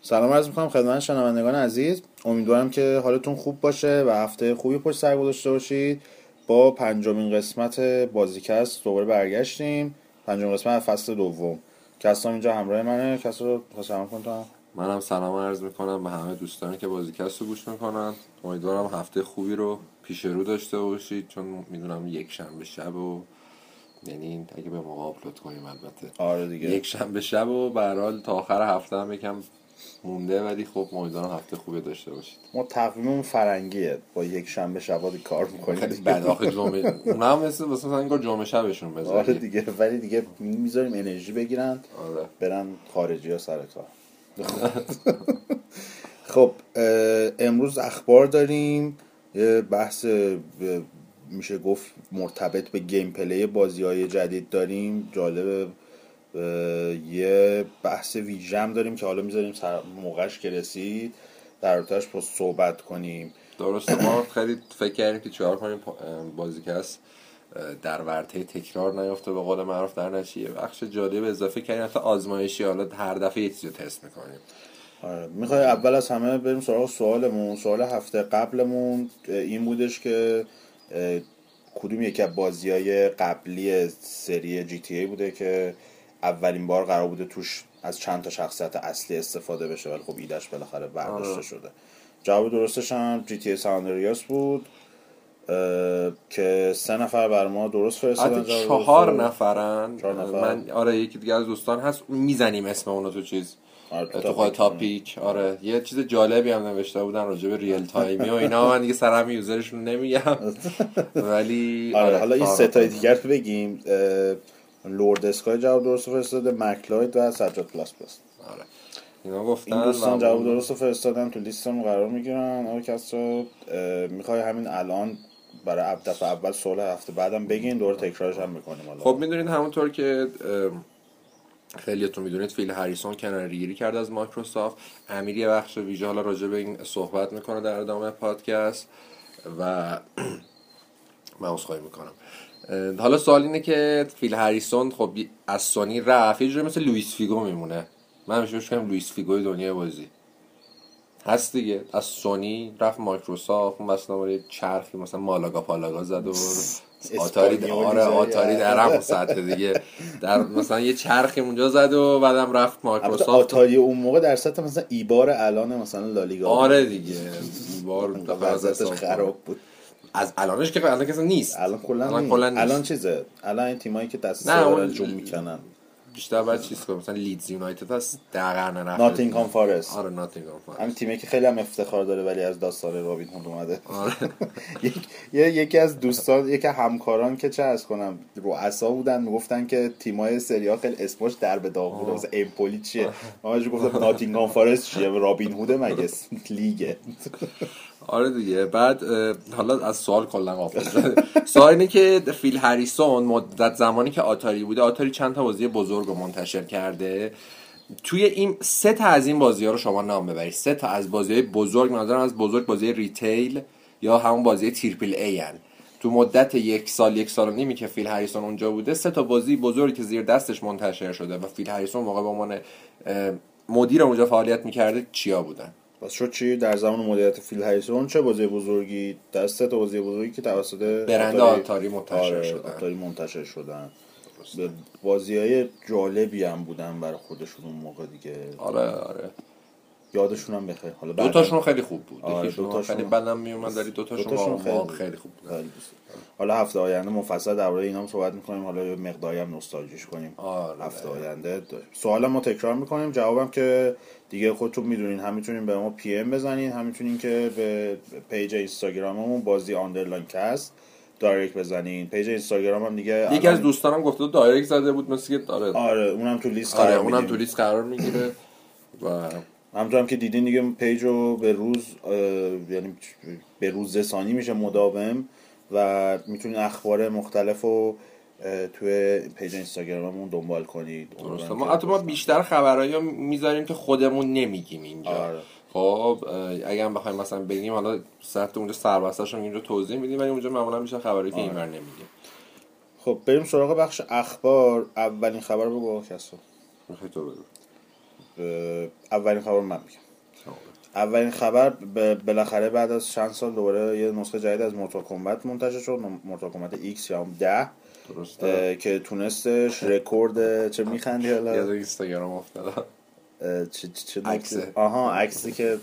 سلام عرض می‌کنم خدمت شنوندگان عزیز. امیدوارم که حالتون خوب باشه و هفته خوبی پشت سر گذاشته باشید. با پنجمین قسمت بازیکست دوباره برگشتیم. پنجمین قسمت از فصل دوم. کسام اینجا همراه منه. کس رو سلام کن تو هم. منم سلام عرض می‌کنم به همه دوستانی که بازیکست رو گوش می‌کنن. امیدوارم هفته خوبی رو پیش رو داشته باشید چون می‌دونم یک شنبه شب و یعنی اگه به موقع آپلود کنیم البته. آره دیگه. یک شنبه شب و به هر حال تا آخر هفته هم یکم مونده ولی خب امیدوارم هفته خوبی داشته باشید. ما تقویممون فرنگیه. با یک شنبه شبا کار می‌کنیم بعد آخه جمعه اونا هم مثل مثلا انگار جمعه شبشون آره بذارید دیگه. ولی دیگه می‌ذاریم انرژی بگیرن آره. برن خارجی ها سر کار. خب امروز اخبار داریم. یه بحث میشه گفت مرتبط به گیم پلی بازی های جدید داریم. جالب یه بحث ویژم داریم که حالا می‌ذاریم سر موقعش که رسید در رابطه‌اش با صحبت کنیم. درسته ما خیلی فکر کردیم که چهار کنیم بازیکست در ورطه تکرار نیافته به قول معروف در نشی یه بخش جالب اضافه کردیم. حتی آزمایشی حالا هر دفعه یه چیزی تست می‌کنیم. آره. می‌خوای اول از همه بریم سراغ سوالمون. سوال هفته قبلمون این بودش که کدوم یکی از بازی های قبلی سری جی تی ای بوده که اولین بار قرار بوده توش از چند تا شخصیت اصلی استفاده بشه ولی خب ایدش بالاخره برداشته آره. شده جواب درستش هم GTA San Andreas بود که سه نفر برا ما درست فرستادن چهار. نفرن چهار نفر. من آره یکی دیگه از دوستان هست می‌زنیم اسم اونو تو چیز تو خود topic آره. یه چیز جالبی هم نوشته بودن راجع به real time ی و اینا. من دیگه سرم user شون نمیگم. ولی آره حالا این چهار سه تای. دیگر رو بگیم. Lord Sky جواب درست فرستاده مکلاید و سجاد plus plus آره. اینا گفتن این دوستان جواب درست فرستادن تو لیستمون قرار می‌گیرن. آقا کسرا می‌خوای همین الان برای دفعه اول سوال هفته بعدم بگین دور تکرارش هم می‌کنیم. خب می‌دونید همونطور که خیلیتون می‌دونید فیل هریسون کنار گیری کرد از مایکروسافت. امیر یه بخش ویژه حالا راجع به این صحبت می‌کنه در ادامه پادکست و من عذرخواهی می‌کنم. اه، حالا سوال اینه که فیل هریسون خب از سونی رفت یه مثل لوئیس فیگو میمونه. من همیشه میگم لوئیس فیگوی دنیای بازی. هست دیگه. از سونی رفت مایکروسافت مثلا یه چرخی مثلا مالاگا پالاگا زد و آتاری آره آتاری در همون سطح دیگه. در مثلا یه چرخی اونجا زد و بعدم رفت مایکروسافت. آتاری اون موقع در سطح مثلا ایبار الان مثلا لالیگا آره دیگه. بار وضعیتش خراب بود. از الانش که الان کسی نیست. الان کلا الان. الان چیزه؟ الان این تیمایی که دست اون- جون می‌کنن. بیشتر باید چیز کنم. مثلا لیدز یونایتد هست در قرن رفته ناتینگهام فارست. آره ناتینگهام همین فارست تیمی که خیلی هم افتخار داره ولی از داستان رابین هود اومده. آره. یکی از دوستان یکی همکاران که چه از کنم رؤسا بودن می‌گفتن که تیمای سری ها خیلی اسمش در به داغ بوده مثلا امپولی چیه؟ ما بهش گفتم ناتینگهام فارست چیه؟ رابین هود مگه؟ لیگه. آره دیگه. بعد حالا از سوال کلا شده سوال اینه که فیل هریسون مدت زمانی که آتاری بوده آتاری چند تا بازی بزرگ رو منتشر کرده. توی این سه تا از این بازی ها رو شما نام ببرید. سه تا از بازی های بزرگ منظورم از بزرگ بازی retail یا همون بازی triple A ان. تو مدت یک سال یک سال و نیمی که فیل هریسون اونجا بوده سه تا بازی بزرگی که زیر دستش منتشر شده و فیل هریسون موقع به عنوان مدیر اونجا فعالیت می‌کرده چیا بودن؟ پس شد چی؟ در زمان مدیریت فیل هریسون چه بازی بزرگی؟ در سه تا بازی بزرگی که توسط برند آتاری منتشر آره، شدن. آتاری منتشر شدن. بازی های جالبی هم بودن برای خودشون اون موقع دیگه. آره آره. یادشون هم بخیر. حالا دو تاشون خیلی خوب بود. آره، یکیشون دوتاشون- خیلی بدم میومد ولی دو تاشون خیلی- خیلی خوب بود. حالا هفته آینده مفصل درباره اینا هم صحبت می‌کنیم. حالا یه مقداری هم نوستالژیش کنیم. آره. هفته آینده. سوال ما تکرار می‌کنیم. جوابم که دیگه خودتون می‌دونین هم می‌تونین به ما PM بزنین هم می‌تونین که به page اینستاگراممون بازی underline cast direct بزنین. page اینستاگرام هم دیگه یکی از دوستانم گفته بود direct زده بود مثل که آره. آره اونم تو لیست آره قرار اونم میدیم. تو لیست قرار می‌گیره. و همونطور هم که دیدین دیگه page رو به روز یعنی به روز رسانی میشه مداوم و می‌تونید اخبار مختلف رو اه، توی page اینستاگراممون دنبال کنید. ما حتی ما بیشتر خبرایی رو می‌ذاریم که خودمون نمیگیم اینجا. آره. خب هم بخوایم مثلا بگیم حالا سطح اونجا سربسته‌ش رو اینجا توضیح میدیم ولی اونجا معمولا بیشتر خبری که اینور نمیگیم. خب بریم سراغ بخش اخبار. اولین خبر بگو کسرا تو بگو. اولین خبر من میگم. اولین خبر بالاخره بعد از چند سال دوباره یه نسخه جدید از Mortal Kombat منتشر شد. Mortal Kombat X یا هم 10 درسته. که تونستش رکورد چه میخندی یاد حالا اینستاگرام افتادم. چه چه چه عکسه. آها عکسی که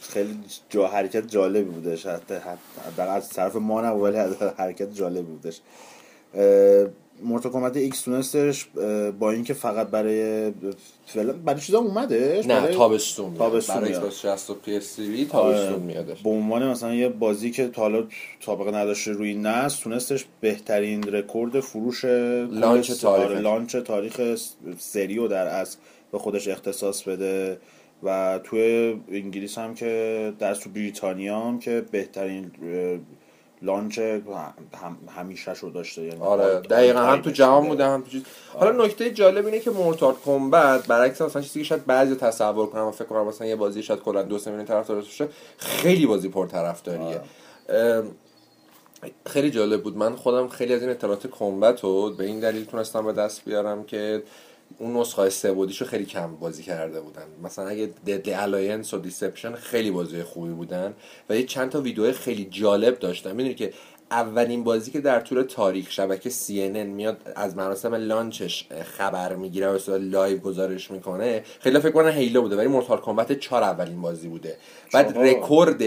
خیلی جا حرکت جالبی بودش. حتی حتی از طرف ما نه ولی حرکت جالبی بودش. Mortal Kombat X تونستش با اینکه فقط برای فعلا برای چیزا اومدش نه برای- تابستون میاد. تابستون برای. ایکس 60 و PS آره، تابستون میادش به عنوان مثلا یه بازی که تا حالا سابقه نداشته روی نسل تونستش بهترین رکورد فروش launch تاریخ. آره، launch تاریخ س- سری رو در اصل به خودش اختصاص بده و توی انگلیس هم که در تو بریتانیا هم که بهترین launch هم همیشه شو داشته یعنی آره دقیقا هم تو جهان بوده. هم تو چیز. حالا نکته جالب اینه که Mortal Kombat برعکس مثلا چیزی که شاید بعضی تصور کنم و فکر کنم مثلا یه بازی شاید کلا دو سه میلیون طرفدار باشه خیلی بازی پرطرفداریه. ام، خیلی جالب بود. من خودم خیلی از این اطلاعات Kombat رو به این دلیل تونستم به دست بیارم که اون نسخه های سه بعدیشو خیلی کم بازی کرده بودن. مثلا اگه Deadly Alliance و Deception خیلی بازی خوبی بودن و یه چند تا ویدیو خیلی جالب داشتن. می‌دونی که اولین بازی که در طول تاریخ شبکه CNN میاد از مراسم launch ش خبر می‌گیره و live گزارش می‌کنه. خیلی فکر کنن Halo بوده ولی Mortal Kombat چهار اولین بازی بوده. بعد. رکورد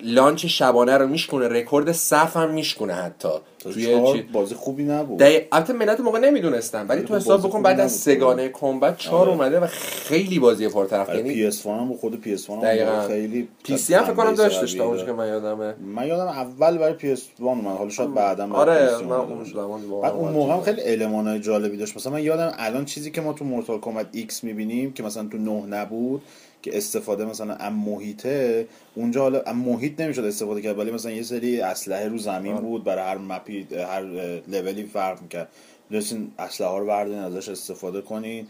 لانچ شبانه رو میشکونه رکورد صف هم میشکونه حتی توی بازی خوبی نبود دقیق البته ملت موقع نمی‌دونستن ولی تو حساب بکن بعد از. سگانه کمبت چهار آره. اومده و خیلی بازی پرطرف آره، یعنی پی اس هم خود پی اس هم. خیلی پی سی هم فکر کنم داشتش تا اونجا. که من یادمه من یادم اول برای پی اس 1 اومد حالا شاید بعدا آره من اون. زمان بعد اون موقع خیلی المانای جالبی داشت مثلا من یادم الان چیزی که ما تو مورتال کامبت ایکس می‌بینیم که مثلا تو نه نبود که استفاده مثلا ام محیطه اونجا حالا ام محیط نمی‌شد استفاده کرد ولی مثلا یه سری اسلحه رو زمین آره. بود برای هر map ی هر لولی فرق می‌کرد داشتین اسلحه ها رو بردارین ازش استفاده کنین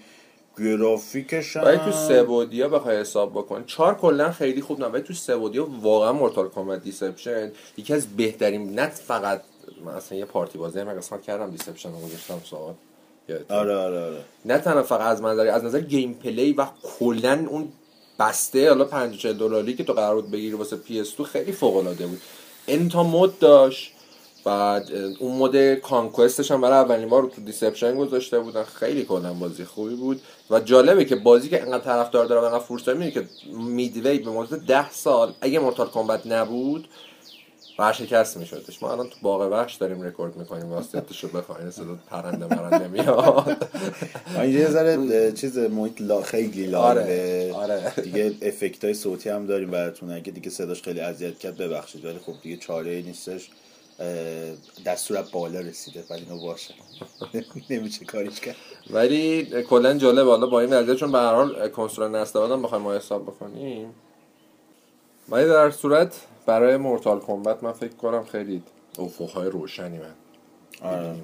گرافیکش هم ولی تو سه بعدیا بخوای حساب بکن چهار کلا خیلی خوب نه ولی تو سه بعدیا واقعا Mortal Kombat Deception یکی از بهترین نه فقط من اصلا یه پارتی بازی من قسمت کردم Deception رو گذاشتم سوال؟ آره آره آره نه تنها فقط از منظر از نظر gameplay و کلا اون بسته حالا 50 دلاری که تو قرار بود بگیری واسه PS 2 خیلی فوق العاده بود. این تا mode داشت بعد اون mode Konquest ش هم برای اولین بار تو Deception گذاشته بودن. خیلی کلا بازی خوبی بود. و جالبه که بازی که انقدر طرفدار داره و انقدر داره می‌بینی که Midway به مدت 10 سال اگه Mortal Kombat نبود ورشکست میشدش. ما الان تو باغ وحش داریم رکورد می‌کنیم واسطش رو بخواین صدا پرنده مرنده میاد. من یه ذره چیز محیط لا خیلی آره، لایه آره. دیگه افکت های صوتی هم داریم براتون. اگه دیگه صداش خیلی اذیت کرد ببخشید. ولی خب دیگه چاره ای نیستش دستور بالا رسیده ولی اینو باشه. نمیشه کاریش کرد. ولی کلا جالب حالا با این وضعیت چون به هر حال کنسول نسل بعدم بخوایم ما حساب بکنیم. ولی در صورت برای مورتال کمبت من فکر کنم خیلی افقهای روشنی من. آره.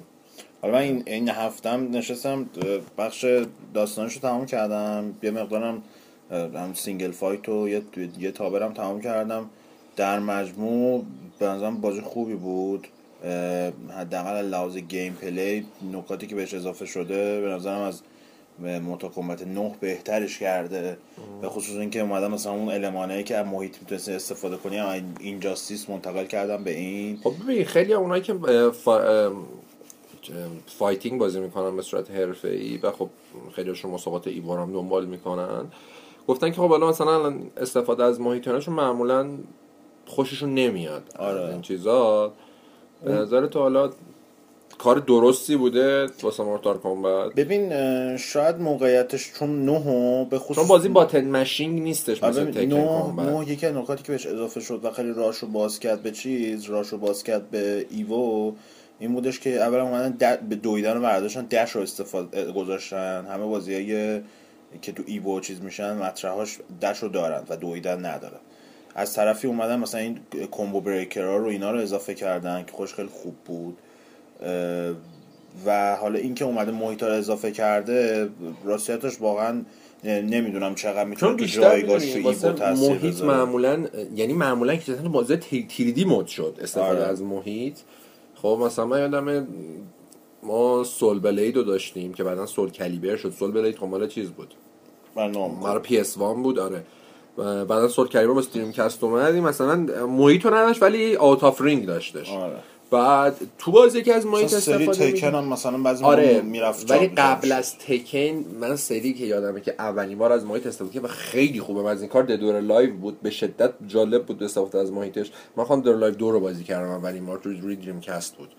حالا من این, این هفتم نشستم بخش داستانش رو تمام کردم. یه مقدارم هم single fight و یه, یه tower م تمام کردم. در مجموع به نظرم بازی خوبی بود. حداقل لحاظ gameplay نکاتی که بهش اضافه شده به نظرم از Mortal Kombat 9 بهترش کرده. به خصوص اینکه اومدن مثلا اون المانایی که از محیط می‌تونستی استفاده کنی این Injustice منتقل کردم به این. خب ببین خیلی اونایی که فا... فایتینگ بازی می‌کنن به صورت حرفه‌ای و خب خیلیشون مسابقات ایوار هم دنبال می‌کنن. گفتن که خب حالا مثلا الان استفاده از محیطانشون معمولا خوششون نمیاد آره. این چیزا. به نظر تو حالا کار درستی بوده واسه مورتال کمبت؟ ببین شاید موقعیتش چون نه به خصوص چون بازی باتن مشینگ نیستش آره، مثل تکن نه کامبت نه یکی از نکاتی که بهش اضافه شد و خیلی راشو باز کرد به چیز راشو باز کرد به ایوو این بودش که اولا اومدن به دویدن رو برداشتن دش رو استفاده گذاشتن. همه بازی که تو ایوو چیز میشن مطرحاش دش رو دارن و دویدن ندارن. از طرفی اومدن مثلا این کومبو بریکرها رو اینا رو اضافه کردن که خوش خیلی خوب بود. و حالا اینکه اومده محیط رو اضافه کرده راستیتش واقعا نمی‌دونم چقدر می‌تونه تو واسه تاثیر محیط معمولا یعنی معمولا که بازی تی- تیریدی مود شد استفاده آره. از محیط. خب مثلا من یادم ما سول بلید رو داشتیم که بعدا سول کلیبر شد. سول بلید خب مال چیز بود؟ مال پی اس وان بود آره. بعدا سول کلیبر با استریم کست اومدیم مثلا محیط رو نداشت ولی آوت آف رینگ داشتش. آره. بعد تو بازی که از محیط مثلا سری استفاده تکن هم مثلا بعضی آره می‌رفت ولی قبل از تکن من سری که یادمه که اولین بار از محیط استفاده کردم خیلی خوبه. من از این کار دور لایو بود به شدت جالب بود استفاده از محیطش من خواهم دور لایو دو رو بازی کردم اولین بار روی روی دریم کست بود.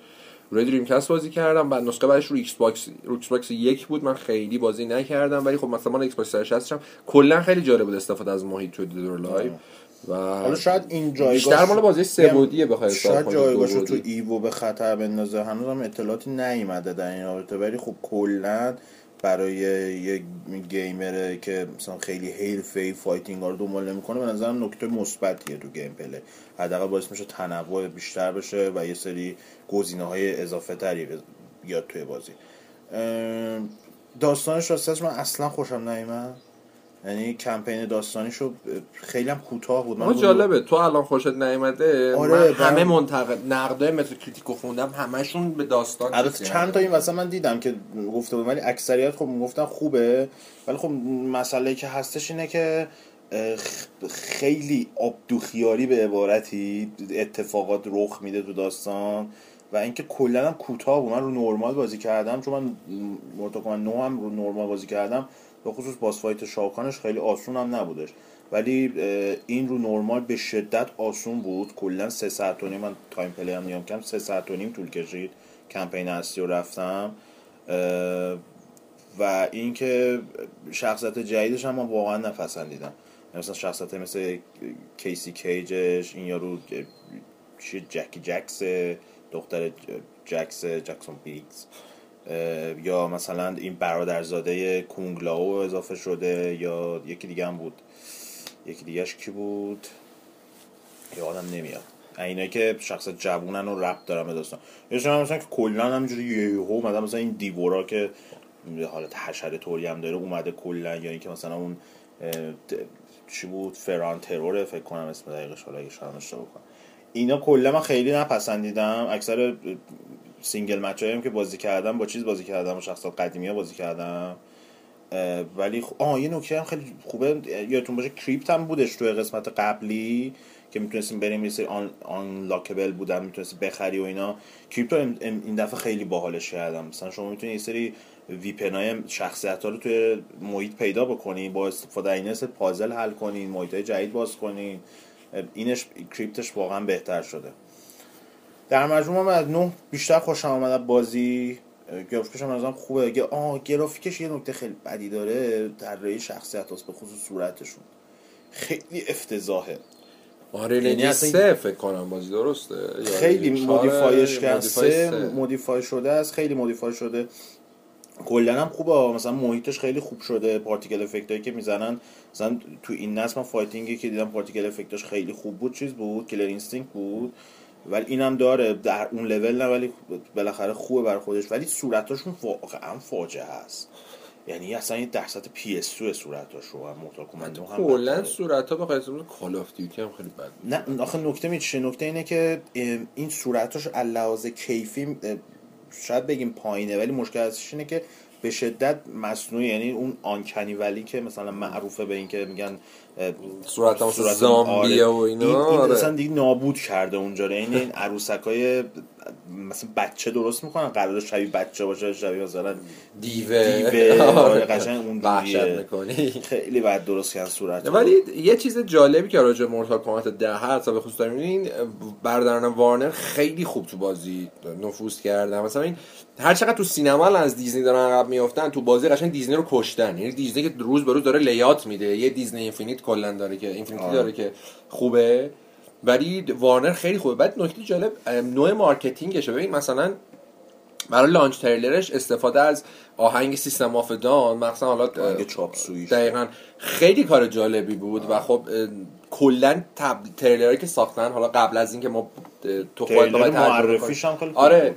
روی Dreamcast بازی کردم بعد نسخه بعدش رو Xbox رو Xbox یک بود. من خیلی بازی نکردم ولی خب مثلا من Xbox 360 هم کلا خیلی جالب بود استفاده از محیط توی Dead or Alive. و حالا شاید این جایگاه بیشتر مال بازی سه بعدیه بخوای حساب شاید جایگاهش رو تو. ایوو به خطر بندازه. هنوز هم اطلاعاتی نیومده در این رابطه ولی خب کلا برای یه gamer ه که مثلا خیلی حرفه‌ای fighting ها رو دنبال نمی‌کنه به نظرم نکته مثبتیه تو gameplay. حداقل باعث میشه تنوع بیشتر بشه و یه سری گزینه های اضافه تری بیاد توی بازی. داستانش راستش من اصلا خوشم نیومد. یعنی کمپین داستانیشو خیلی هم کوتاه بود. من جالبه تو الان خوشت نیومده آره، من همه منتقد نقدای متر کریتیکو خوندم همشون به داستان البته چند. تا این واسه من دیدم که گفته بود ولی اکثریت خب گفتن خوبه ولی خب مسئله که هستش اینه که خیلی آبدوخیاری به عبارتی اتفاقات رخ میده تو داستان و اینکه کلا هم کوتاه بود. من رو نرمال بازی کردم چون من Mortal Kombat نه هم رو نرمال بازی کردم. به خصوص boss fight Shao Kahn ش خیلی آسون هم نبودش. ولی این رو نرمال به شدت آسون بود. کلا سه ساعت و نیم من time play هم نگاه کردم سه ساعت و نیم طول کشید کمپین اصلی رو رفتم. و اینکه شخصیت جدیدش هم من واقعا نپسندیدم. مثلا شخصیت مثل کیسی کیجش این یارو چیه جکی جکس دختر جکس جکسون بیگز. یا مثلا این برادرزاده کونگلاو اضافه شده یا یکی دیگه هم بود. یکی دیگهش کی بود؟ یادم نمیاد. اینایی که شخص جوونن و رپ دارن به داستان. یا شما مثلا که کلا همینجوری یهو اومدن مثلا این D'Vorah که حالت حشره طوری هم داره اومده کلا یا اینکه مثلا اون چی بود؟ Ferra Torr فکر کنم اسم دقیقش حالا اگه کنم. اینا کلا من خیلی نپسندیدم. اکثر single match هم که بازی کردم با چیز بازی کردم؟ با شخصات قدیمی ها بازی کردم. ولی خ... آه یه نکته هم خیلی خوبه. یادتون باشه Krypt هم بودش توی قسمت قبلی که می‌تونستیم بریم یه سری آن, آن لاکبل بودن می‌تونستی بخری و اینا. کریپتو این دفعه خیلی باحالش کردم. مثلا شما می‌تونی یه سری ویپن های شخصیت ها رو توی محیط پیدا بکنی با استفاده این مثل پازل حل کنین محیط های جدید باز کنین اینش کریپتش واقعا بهتر شده. در مجموع من از نه بیشتر خوشم آمد از بازی. گرافیکش هم نظرم خوبه. اگه آه گرافیکش یه نکته خیلی بدی داره. طراحی شخصیت هست به خصوص صورتشون. خیلی افتضاحه. آره یعنی یعنی سه فکر کنم بازی درسته. خیلی modify ش کرد modify شده است. خیلی modify شده. کلا هم خوبه. مثلا محیطش خیلی خوب شده. particle effect ایی که می‌زنن. مثلا تو این نسل من fighting ی که دیدم particle effect اش خیلی خوب بود. چیز بود؟ Killer Instinct بود. ولی اینم داره در اون لول نه ولی بالاخره خوبه بر خودش. ولی صورتاشون واقعا فاجعه است یعنی اصلا این در سطح PS 2 صورتاشون هم Mortal Kombat هم کلا بدتره. صورت ها به قیاس Call of Duty هم خیلی بد نه آخه نکته می چیه نکته اینه که این صورتش لحاظ کیفی شاید بگیم پایینه ولی مشکل ازش اینه که به شدت مصنوعی. یعنی اون uncanny valley که مثلا معروفه به این که میگن صورت هم مثل صورت- zombie ه آره. و اینا، این, این آره. دیگه نابود کرده اونجا. این این عروسک های مثلا بچه درست می‌کنن قرار شبیه بچه باشه شبیه مثلا دیوه دیوه آره آره. قشنگ اون. می‌کنی خیلی بد درست کردن صورت. ولی یه چیز جالبی که راجع Mortal Kombat ده هست و به خصوص داریم این برادران Warner خیلی خوب تو بازی نفوذ کردن مثلا این هر چقدر تو سینما از دیزنی دارن عقب میافتن تو بازی قشنگ دیزنی رو کشتن یعنی دیزنی که روز به روز داره layoff میده یه Disney Infinite کلا داره که Infinity آره. داره که خوبه ولی Warner خیلی خوبه بعد نکته جالب نوع marketing شه ببین مثلا برای launch trailer ش استفاده از آهنگ System of a Down مثلا حالا آهنگ Chop Suey ش. دقیقا خیلی کار جالبی بود و خب کلا تب... تریلرهایی که ساختن حالا قبل از اینکه ما تو خودت ترجمه معرفیش. هم آره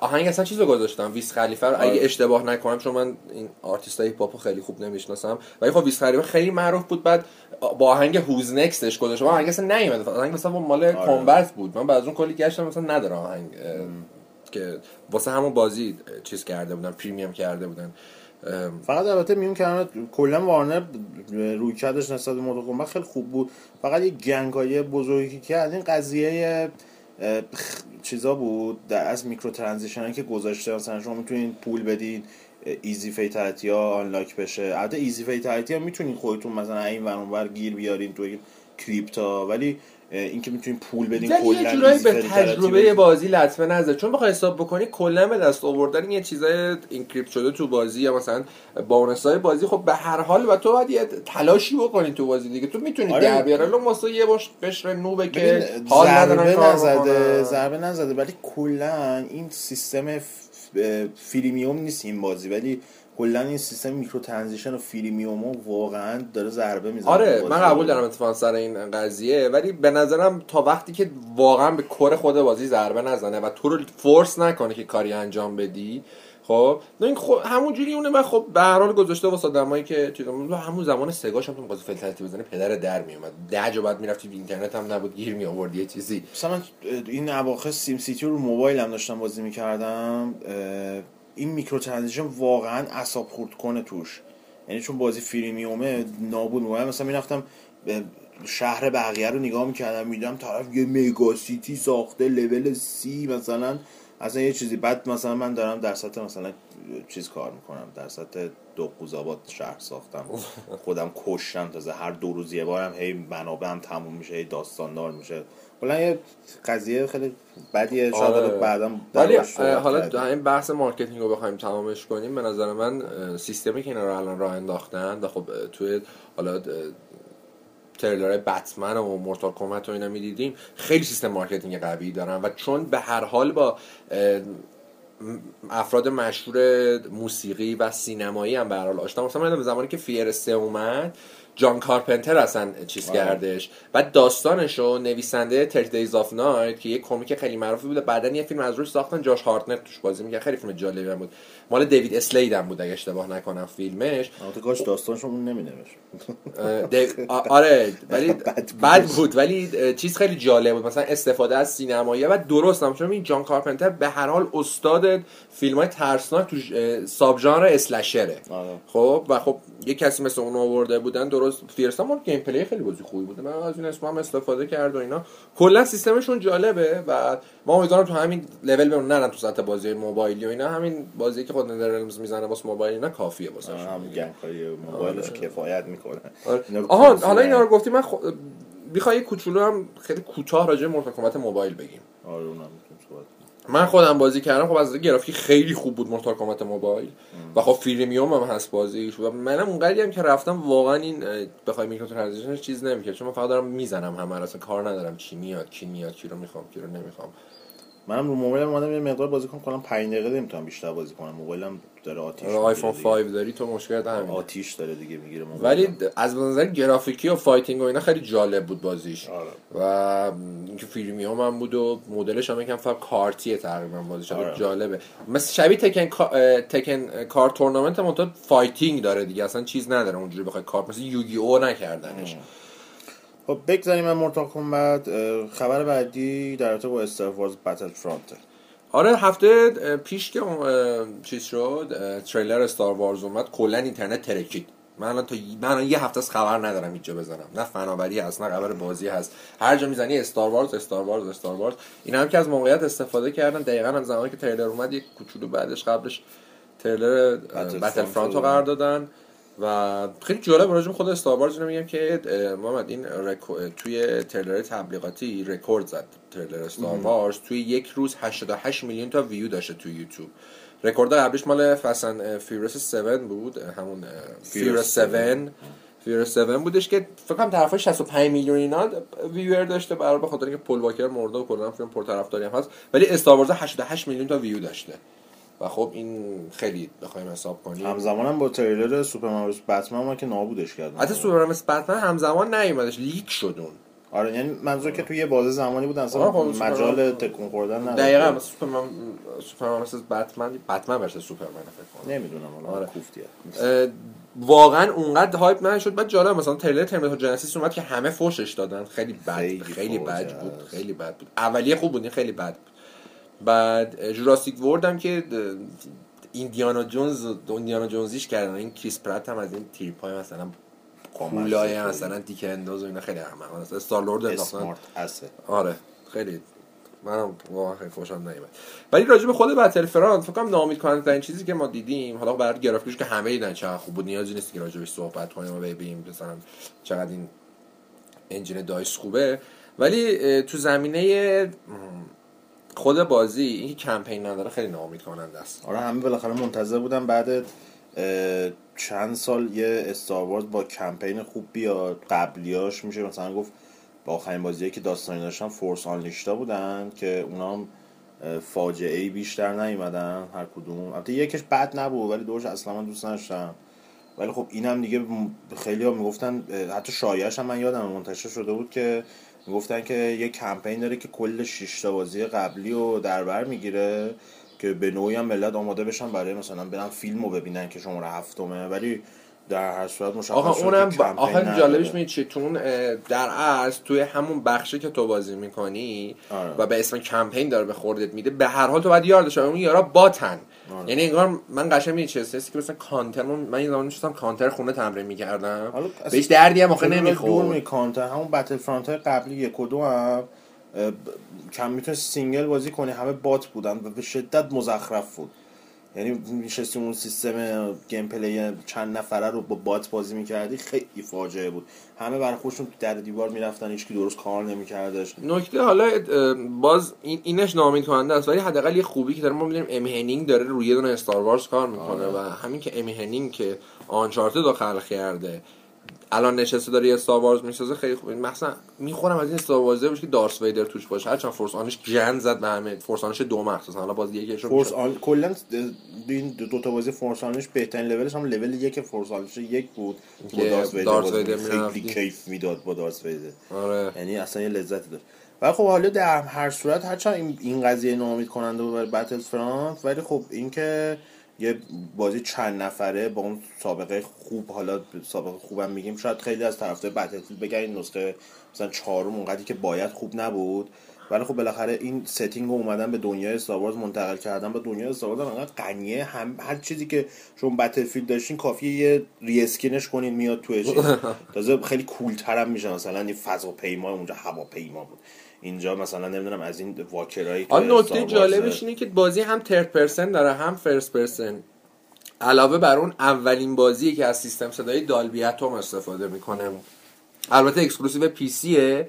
آهنگ اصلا چیزو گذاشتم. Wiz Khalifa رو. اگه آره. اشتباه نکنم چون من این artist ای hip hop و خیلی خوب نمی‌شناسم. ولی خب Wiz Khalifa خیلی معروف بود. بعد با آهنگ هوز نکستش گذاشتم. آهنگ اصلا نیومد. آهنگ مثلا مال آره. کامبت بود. من بعد از اون کلی گشتم مثلا نداره آهنگ که واسه همون بازی چیز کرده بودن پریمیوم کرده بودن. فقط البته میون که کلا وارنر روی کردش نسبت به خیلی خوب بود. فقط یه گنگ های بزرگی که از این قضیه چیزا بود؟ در از میکرو ترانزیشن که گذاشته مثلا شما می‌تونین پول بدین ایزی فیتالتی ها آنلاک بشه. البته ایزی فیتالتی ها می‌تونین خودتون مثلا این ور گیر بیارین توی کریپتا ولی اینکه می‌تونین پول بدین ولی یه کلاً جورایی به تجربه. بازی لطمه نزد چون بخوای حساب بکنی کلا به دست آوردن یه چیزای اینکریپت شده تو بازی یا مثلا بونس های بازی خب به هر حال و تو باید یه تلاشی بکنی تو بازی دیگه تو می‌تونی آره. در بیاره الان واسه یه باش قشر نوبه که حال ضربه نزده. ضربه نزده ولی کلا این سیستم freemium نیست این بازی ولی کلا این سیستم microtransaction و freemium واقعا داره ضربه می‌زنه آره من قبول دارم اتفاقا سر این قضیه ولی به نظرم تا وقتی که واقعا به core خود بازی ضربه نزنه و تو رو force نکنه که کاری انجام بدی خب نه این خب همون جوری اونه و خب به هر حال گذاشته واسه آدمایی که چیز همون زمان سگاش هم تو بازی فلترتی بزنه پدر در میومد ده جا بعد می‌رفتی اینترنت هم نبود گیر می آوردی یه چیزی. مثلا من این اواخر SimCity رو موبایل هم داشتم بازی می‌کردم این microtransaction واقعا اعصاب خورد کنه توش. یعنی چون بازی freemium ه نابود می‌کنه مثلا می‌رفتم شهر بقیه رو نگاه می‌کردم می‌دیدم طرف یه mega city ساخته level سی مثلا. اصلا یه چیزی. بعد مثلا من دارم در سطح مثلا چیز کار می‌کنم در سطح دو قوزآباد شهر ساختم. خودم کشتم تازه هر دو روز یه بارم هی منابع هم تموم میشه هی داستاندار میشه. کلا یه قضیه خیلی بدیه شاید آره. بعدا ولی حالا. این بحث marketing رو بخوایم تمامش کنیم به نظر من سیستمی که اینا رو الان راه انداختن و خب توی حالا تریلر بتمن و Mortal Kombat و اینا می‌دیدیم خیلی سیستم marketing قوی دارن و چون به هر حال با افراد مشهور موسیقی و سینمایی هم به هر حال آشنا مثلا من زمانی که F.E.A.R. سه اومد جان کارپنتر اصلا چیز. کردش. بعد داستانش رو نویسنده 30 Days of Night که یه کمیک خیلی معروفی بوده. بعدا یه فیلم از روش ساختن جاش هارتنر توش بازی می‌کنه خیلی فیلم جالبی هم بود. مال دیوید اسلید هم بود اگه اشتباه نکنم فیلمش. البته کاش داستانشون اون نمینوشت. آره ولی بد بود. ولی چیز خیلی جالب بود. مثلا استفاده از سینمایی و درست هم. چون این جان کارپنتر به هر حال استاد فیلم های ترسناک تو ساب ژانر اسلشره. آره. خب؟ و خب یه کسی مثل اون آورده بودن درست فیرستا هم گیم پلی خیلی بازی خوبی بوده. من از این اسم هم استفاده کرد و اینا. کلا سیستمشون جالبه و ما امیدوارم تو همین لول بمون. نرن تو سطح بازی موبایلی و اینا. همین بازی که خود نترلمز می‌زنه واسه موبایل اینا کافیه واسه هم گنگ های موبایلش کفایت می‌کنه. آره. آها حالا اینا رو. گفتی من خ... می‌خوای کوچولو هم خیلی کوتاه راجع به مورتال موبایل بگیم. آره اونم. من خودم بازی کردم خب از گرافیک خیلی خوب بود Mortal Kombat موبایل و خب freemium هم هست بازیش. و منم اونقدری هم که رفتم واقعا این بخوای microtransaction چیز نمی‌کرد. چون من فقط دارم می‌زنم همه اصلا کار ندارم. چی میاد کی میاد کی رو می‌خوام کی رو نمی‌خوام. منم رو موبایلم اومدم یه مقدار بازی کنم کنم 5 دقیقه نمی‌تونم بیشتر بازی کنم. موبایلم داره آتیش آره آیفون می‌گیره 5 داری تو مشکلت همین دیگه. آتیش داره دیگه می‌گیره ولی از نظر گرافیکی و fighting و اینا خیلی جالب بود بازیش. آره. و اینکه freemium هم بود و مدلش هم یکم فقط کارتیه تقریبا بازیش. آره. جالبه. مثل شبیه Tekken Tekken Card Tournament منتها fighting داره دیگه. اصلا چیز نداره اونجوری بخوای کارت مثل Yu-Gi-Oh نکردنش. خب بگذاریم من Mortal Kombat اه، خبر بعدی در رابطه با Star Wars Battlefront آره هفته پیش که چیز شد تریلر Star Wars اومد کلا اینترنت ترکید. من الان تا من یه هفته از خبر ندارم اینجا بزنم. نه فناوری هست نه خبر بازی هست. هر جا می‌زنی Star Wars Star Wars Star Wars اینا هم که از موقعیت استفاده کردن. دقیقا هم زمانی که تریلر اومد یک کوچولو بعدش قبلش تریلر Battlefront رو قرار دادن. و خیلی جالب راجع به خود Star Wars اینو میگم که محمد این رکو- توی تریلر تبلیغاتی رکورد زد تریلر Star Wars توی یک روز 88 میلیون تا ویو داشته توی یوتیوب. رکورد قبلیش مال Fast & Furious 7 بود همون Furious 7 Furious 7 بودش که فکر کنم طرفای 65 میلیون اینا viewer داشته برای به خاطر اینکه پل واکر مرده و کلا فیلم پرطرفداری هم هست. ولی Star Wars 88 میلیون تا ویو داشته. و خب این خیلی بخوایم حساب کنیم. همزمان هم با تریلر سوپر ماریو بتمن ما که نابودش کردن. حتی سوپرمن بتمن همزمان نیومدش leak شد اون. آره یعنی منظور که توی یه بازه زمانی بود اصلا آره، خب، مجال سوپرمن- تکون خوردن نداشت. دقیقا سوپرمن سوپرمن مثل بتمن بتمن ورسس سوپرمن فکر کنم. نمی‌دونم حالا آره. کوفتیه. واقعا اونقدر هایپ نشد. بعد جالب مثلا تریلر ترمیناتور جنسیس اومد که همه فوشش دادن. خیلی بد خیلی خیلی, بد. بود خیلی بد بود. اولیه خوب بود خیلی بد بود. بعد جوراسیک ورد هم که ایندیانا جونز ایندیانا جونزیش کردن. این کریس پرات هم از این تریپای مثلا کولای. مثلا دیک انداز و اینا خیلی احمق مثلا استار لورد انداختن. اسمارت اسه آره. خیلی. منم واقعا خیلی خوشم نمیاد ولی راجع به خود بتل فرانت فکر کنم ناامید کننده این چیزی که ما دیدیم حالا برای گرافیکش که همه دیدن چقدر خوب بود. نیازی نیست که راجعش صحبت کنیم و ببینیم مثلا چقدر این انجین دایس خوبه. ولی تو زمینه خود بازی این کمپین نداره خیلی ناامید کننده است. آره همه بالاخره منتظر بودن بعد چند سال یه استار وارز با کمپین خوب بیاد قبلیاش میشه. مثلا گفت با آخرین بازی که داستانی داشتن فورس آنلیشتا بودن که اونا هم فاجعه بیشتر نیومدن هر کدوم. البته یکش بد نبود ولی دوش اصلا من دوست نداشتم. ولی خب اینم دیگه خیلی ها می‌گفتن حتی شایعش هم من یادم منتشر شده بود که می‌گفتن که یه کمپین داره که کل شش تا بازی قبلی رو در بر می‌گیره که به نوعی هم ملت آماده بشن برای مثلا برن فیلم رو ببینن که شماره هفتمه. ولی در هر صورت مشخص شد اونم با- آخه. جالبش میگه اون اه، در اصل توی همون بخشی که تو بازی می‌کنی آره. و به اسم کمپین داره به خوردت میده به هر حال تو باید یاد داشته اون یارا باتن. آره. یعنی انگار من قشنگ میگه چه که مثلا کانتر من, من یه زمانی میشستم کانتر خونه تمرین می‌کردم. اصلا بهش دردی هم آخه نمی‌خورد. می کانتر. همون بتل فرانت های قبلی یک و دو هم کم می‌تونی سینگل بازی کنی همه بات بودن و به شدت مزخرف بود. یعنی میشستی اون سیستم gameplay چند نفره رو با bot بازی می‌کردی خیلی فاجعه بود. همه برای خودشون تو در دیوار می‌رفتن هیچکی درست کار نمیکردش. نکته حالا باز این اینش ناامید کننده است ولی حداقل یه خوبی که داره ما می‌بینیم امی هنینگ داره روی یه دونه Star Wars کار می‌کنه و همین که امی هنینگ که Uncharted رو خلق کرده الان نشسته داره یه Star Wars می‌سازه خیلی خوبه مثلا می‌خورم از این Star Wars باشه که دارس ویدر توش باشه. هرچند Force Unleashed گند زد به همه. Force Unleashed دو مخصوصا. حالا باز یکیش رو Force. آن کلا این دو, تا بازی فورس آنش بهترین لولش هم لول یک فورس آنش یک بود که با دارس ویدر دارس. خیلی. کیف می‌داد با دارس ویدر آره. یعنی اصلا یه لذتی داشت. ولی خب حالا در هر صورت هرچند این, این قضیه ناامید کننده بود برای بتل فرانت ولی خب اینکه یه بازی چند نفره با اون سابقه خوب حالا سابقه خوبم میگیم شاید خیلی از طرفدار بتلفیلد بگن این نسخه مثلا چهارم اونقدری که باید خوب نبود. ولی خب بالاخره این setting رو اومدن به دنیای Star Wars منتقل کردن. به دنیای Star Wars هم انقدر غنیه. هم هر چیزی که شما Battlefield داشتین کافیه یه reskin ش کنین میاد چیز. تازه خیلی cool تر هم میشه مثلا این فضاپیما اونجا هواپیما بود. اینجا مثلا نمی‌دونم از این walker ایی که آن نکته جالبش اینه که بازی هم third person داره هم first person علاوه بر اون اولین بازی که از سیستم صدای Dolby Atmos استفاده می‌کنه. البته exclusive PC ه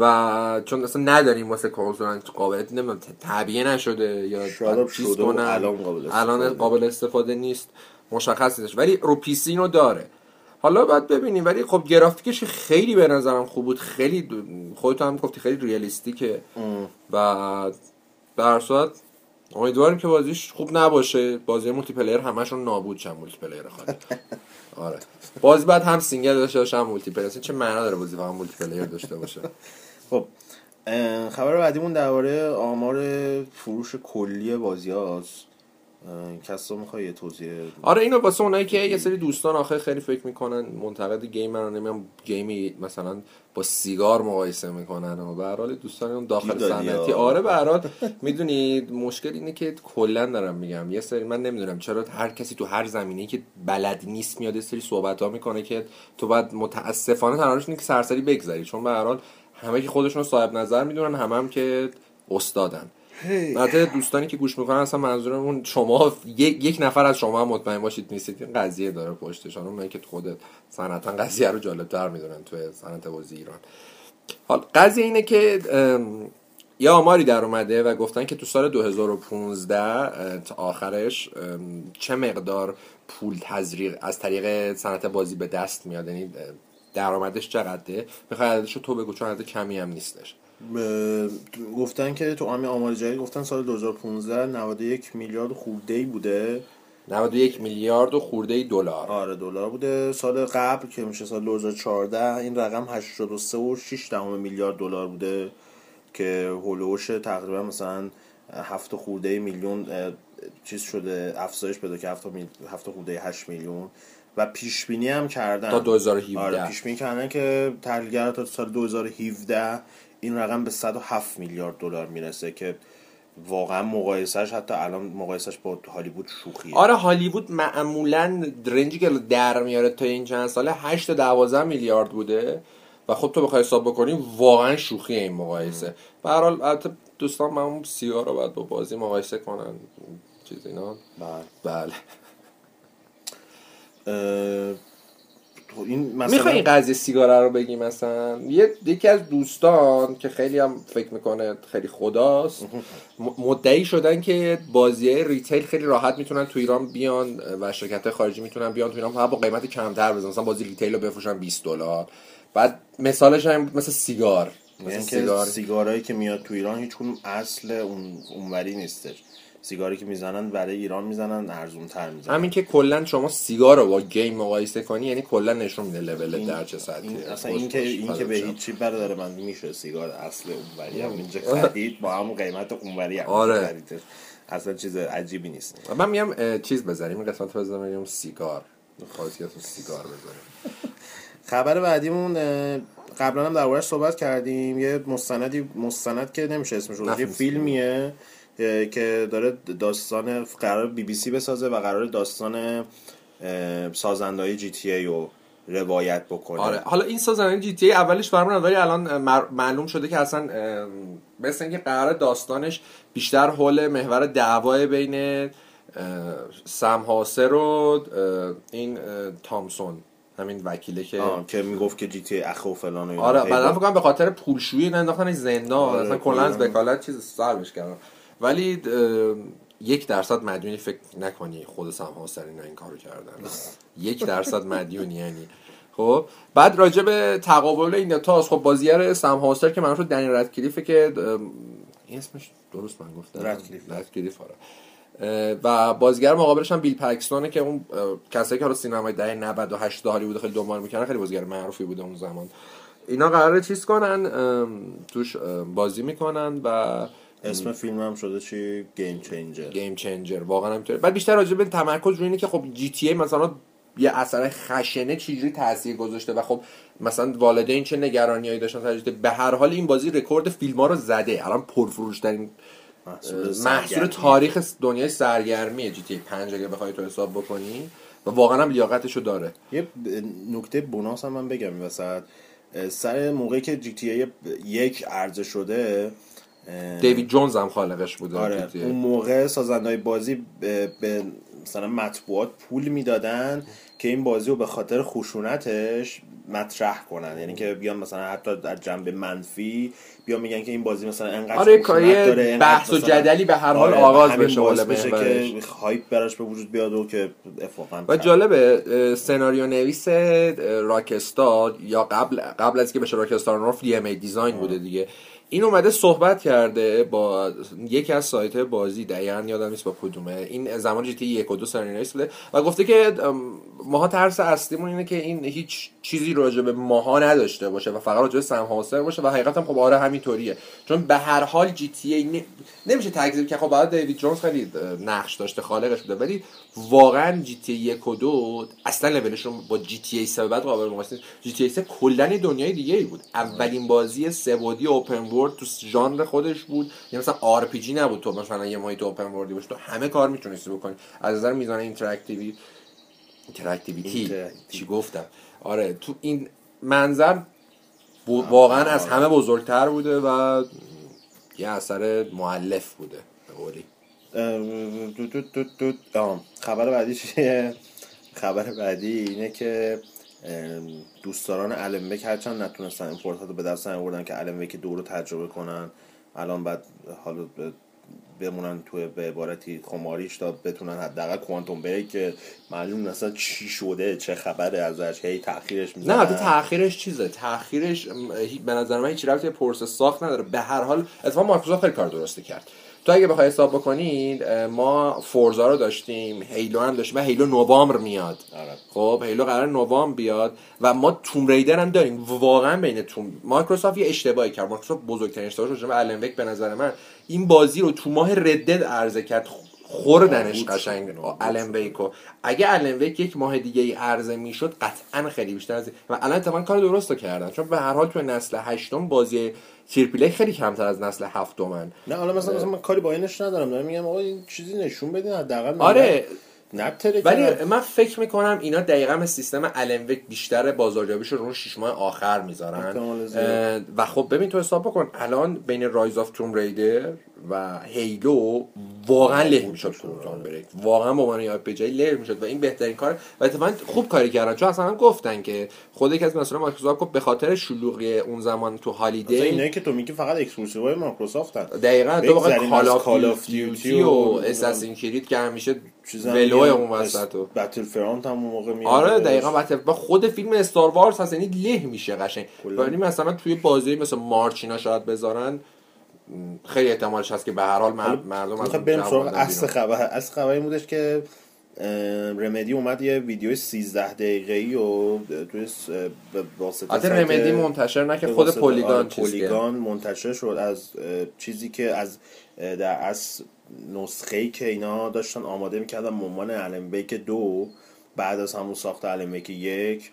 و چون اصلا نداریم واسه کنسول قابلیت نمی‌دونم تعبیه نشده یا شاید شده. الان قابل الان استفاده. قابل استفاده نیست مشخص نیستش ولی رو PC اینو داره. حالا باید ببینیم ولی خب گرافیکش خیلی به نظرم خوب بود. خیلی خودت هم گفتی خیلی realistic ه. و هر صورت امیدواریم که بازیش خوب نباشه. بازی multiplayer همشون نابود شن multiplayer خالی آره. باز بعد هم single داشته باشه هم multiplayer چه معنا داره بازی فقط multiplayer داشته باشه؟ خب خبر بعدیمون درباره آمار فروش کلی بازی هاست کسا می‌خوای یه توضیح آره اینو واسه اونایی که یه سری دوستان آخه خیلی فکر می‌کنن منتقد game رو game ی مثلا با سیگار مقایسه می‌کنن و به هر حال دوستان اون داخل صنعتی. آره به هر می‌دونید مشکل اینه که کلا دارم میگم. یه سری من نمی‌دونم چرا هر کسی تو هر زمینه‌ای که بلد نیست میاد یه سری صحبت ها می‌کنه که تو باید متاسفانه تنهاش اینه که سرسری بگذری. چون به هر حال همه که خودشون صاحب نظر می‌دونن همه هم که استادن. البته دوستانی که گوش می‌کنن اصلا منظورمون شما یک, یک نفر از شما هم مطمئن باشید نیستید. این قضیه داره پشتش. اونایی که خودت صنعتا قضیه رو جالبتر می‌دونن توی صنعت بازی ایران. حال قضیه اینه که یه آماری در اومده و گفتن که تو سال 2015 اه، تا آخرش چه مقدار پول تزریق از طریق صنعت بازی به دست میاد. یعنی درآمدش چقدره؟ می‌خوای عددش رو تو بگو چون عدد کمی هم نیستش. گفتن که تو آمی آمار جدید گفتن سال 2015 91 میلیارد خورده ای بوده 91 میلیارد و خورده دلار. آره دلار بوده. سال قبل که میشه سال 2014 این رقم 83 و 6 دهم میلیارد دلار بوده که هولوش تقریبا مثلا هفت خورده میلیون چیز شده افزایش پیدا که هفت میل... هفت خورده 8 میلیون. و پیش بینی هم کردن. تا 2017. آره پیش بینی کردن که تحلیلگرا تا سال 2017 این رقم به 107 میلیارد دلار می‌رسه که واقعا مقایسهش حتی الان مقایسهش با هالیوود شوخیه. آره هالیوود معمولا رنجی که در میاره تا این چند ساله 8 تا 12 میلیارد بوده و خب تو بخوای حساب بکنی واقعا شوخی این مقایسه. به هر حال البته دوستان من سیگار رو باید با بازی مقایسه کنن. چیز اینا؟ بله. بله. این مثلا می‌خوای این قضیه سیگار رو بگی مثلا؟ یه یکی از دوستان که خیلی هم فکر می‌کنه خیلی خداست مدعی شدن که بازی ریتیل خیلی راحت می‌تونن تو ایران بیان و شرکت خارجی می‌تونن بیان تو ایران با قیمت کمتر بزنن. مثلا بازی ریتیل رو بفروشن 20 دلار. بعد مثالش هم مثل سیگار. مثل یعنی که سیگار. سیگارایی که میاد تو ایران هیچ اصل اون اونوری نیستش. سیگاری که می‌زنن برای ایران می‌زنن ارزون تر می‌زنن همین که کلا شما سیگار رو با گیم مقایسه کنی یعنی کلا نشون میده لول در چه سطحی این اصلا این که این که به هیچی برادر من میشه سیگار اصل اونوری هم اینجا خرید با همون قیمت اونوری هم آره. خریدش. اصلا چیز عجیبی نیست من میگم اه، چیز بذاریم این قسمت بذاریم بگیم سیگار خاصیت سیگار بذاریم خبر بعدیمون قبلا هم دربارش صحبت کردیم یه مستندی مستند که نمیشه اسمش رو گفت. یه. فیلمیه که داره داستان قرار بی بی سی بسازه و قرار داستان سازندهای جی تی ای رو روایت بکنه آره حالا این سازنده جی تی ای اولش برام ولی الان معلوم شده که اصلا مثل اینکه قرار داستانش بیشتر حول محور دعوای بین سم هاسر و این تامسون همین وکیله که آه، که می‌گفت که جی تی ای اخ و فلان و اینا. آره بعدا فکر کنم به خاطر پولشویی انداختنش زندان آره، اصلا کلا از کلاً. وکالت چیز سربش کردن ولی یک درصد مدیونی فکر نکنی خود سم هاسر اینا این کارو کردن. یک درصد مدیون یعنی. خب بعد راجع به تقابل این تاست خب بازیگر سم هاسر که معروف دنی ردکلیفه که این اسمش درست من گفتم. ردکلیف. ردکلیف آره. و بازیگر مقابلش هم بیل پکستونه که اون کسایی که حالا سینمای دهه 90 و 80 هالیوود خیلی دنبال می‌کنن خیلی بازیگر معروفی بوده اون زمان. اینا قراره چیز کنن؟ توش بازی می‌کنن و اسم فیلم هم شده چی؟ Game Changer Game Changer واقعا همینطوره. بعد بیشتر راجع به تمرکز روی اینه که خب GTA مثلا یه اثر خشنه چجوری تاثیر گذاشته و خب مثلا والدین چه نگرانیایی داشتن تجربه به هر حال این بازی رکورد فیلم ها رو زده. الان پرفروش ترین محصول. تاریخ دنیای سرگرمی جی تی 5 اگه بخوای تو حساب بکنی. و واقعا هم لیاقتشو داره. یه نکته بوناس هم من بگم وسط. سر موقعی که جی تی ای یک عرضه شده دیوید جونز هم خالقش بوده آره. اون موقع سازندهای بازی به, به مثلا مطبوعات پول می‌دادن که این بازی رو به خاطر خشونتش مطرح کنن یعنی که بیان مثلا حتی در جنبه منفی بیان میگن که این بازی مثلا انقدر آره داره، بحث و جدلی به هر حال آره، آغاز بشه حالا بشه. که hype براش به وجود بیاد و که اتفاقا و جالبه سناریو نویس Rockstar یا قبل قبل از که بشه Rockstar North DMA Design بوده دیگه این اومده صحبت کرده با یکی از سایت بازی دقیقا یادم نیست با کدومه. این زمان GT یک و دو سناریو نویس بوده و گفته که ماها ترس اصلیمون اینه که این هیچ چیزی راجع به ماها نداشته باشه و فقط راجع به سم هاوسر باشه و حقیقتا خب آره همینطوریه. چون به هر حال GTA نمیشه تکذیب که خب بعد دیوید جونز خیلی نقش داشته خالقش بوده. ولی واقعا GT یک و دو اصلا لولشون با GTA 3 بعد قابل مقایسه. GTA 3 کلا دنیای دیگه ای بود. اولین بازی sandbox ی open world تو ژانر خودش بود. یعنی مثلا RPG نبود تو مثلا یه محیط open world ی باشه. تو همه کار می‌تونستی بکنی. از نظر میزان interactivi interactivity interactive. چی گفتم؟ آره تو این منظر واقعا از همه بزرگتر بوده و یه اثر معلف بوده. به قولی. خبر بعدی چیه؟ خبر بعدی اینه که دوستداران ویک هرچند نتونستن این فرصت رو به دست نیاوردن که ویک دو رو تجربه کنن. الان بعد حالا بمونن توی به عبارتی خماریش تا بتونن حداقل کوانتوم بریک که معلوم اصلا چی شده چه خبره ازش. هی تاخیرش می‌زنن. نه تاخیرش چیزه. تاخیرش به نظر من هیچ ربطی به پروسه ساخت نداره. به هر حال اتفاقا مایکروسافت خیلی کار درسته کرد. تو اگه بخوای حساب بکنید ما Forza رو داشتیم Halo هم داشتیم و Halo نوامبر میاد. آره. خب Halo قرار نوامبر بیاد و ما Tomb Raider هم داریم. واقعا بین Tomb مایکروسافت یه اشتباهی کرد. مایکروسافت بزرگترین اشتباهش Wake به نظر من این بازی رو تو ماه Red Dead عرضه کرد. خوردنش. قشنگ. شد. ویکو اگه الن ویک یک ماه دیگه ای عرضه می‌شد قطعا خیلی بیشتر از و الان اتفاقا کار درست رو کردن. چون به هر حال تو نسل هشتم بازی تریپل خیلی کمتر از نسل هفتمن. نه حالا مثلا مثلا من کاری با اینش ندارم. دارم میگم آقا این چیزی نشون بدین حداقل آره. نتره ولی من فکر می‌کنم اینا دقیقا مثل سیستم الن ویک بیشتر بازاریابیش رو رو شش ماه آخر می‌ذارن. و خب ببین تو حساب بکن الان بین رایز آف توم ریدر و هیلو واقعا له می‌شد بریک واقعا با من یاد به جای له می‌شد و این بهترین کار و اتفاقا خوب کاری کردن. چون اصلا گفتن که خود یکی از مسئولان مایکروسافت گفت به خاطر شلوغی اون زمان تو هالیدی اینایی که تو میگی فقط اکسکلوسیو مایکروسافت دقیقا تو بگذریم کال آف of دیوتی و اساسین کرید که همیشه چیزا ولو اون وسط و بتل فرانت هم اون موقع میاد. آره دقیقا بطه با خود فیلم استار وارز هست یعنی له میشه قشنگ. ولی مثلا توی بازی مثل مارچ اینا شاید بذارن خیلی احتمالش هست که به هر حال مر- مردم از بریم سراغ اصل. خبر. اصل خبر این بودش که رمدی اومد یه ویدیو 13 دقیقه ای و توی واسطه البته سایت- رمدی منتشر نکرد. خود پلیگان آره،. پلیگان منتشر شد از چیزی که از در از نسخه ای که اینا داشتن آماده می‌کردن به عنوان الن بیک دو بعد از همون ساخت الن بیک یک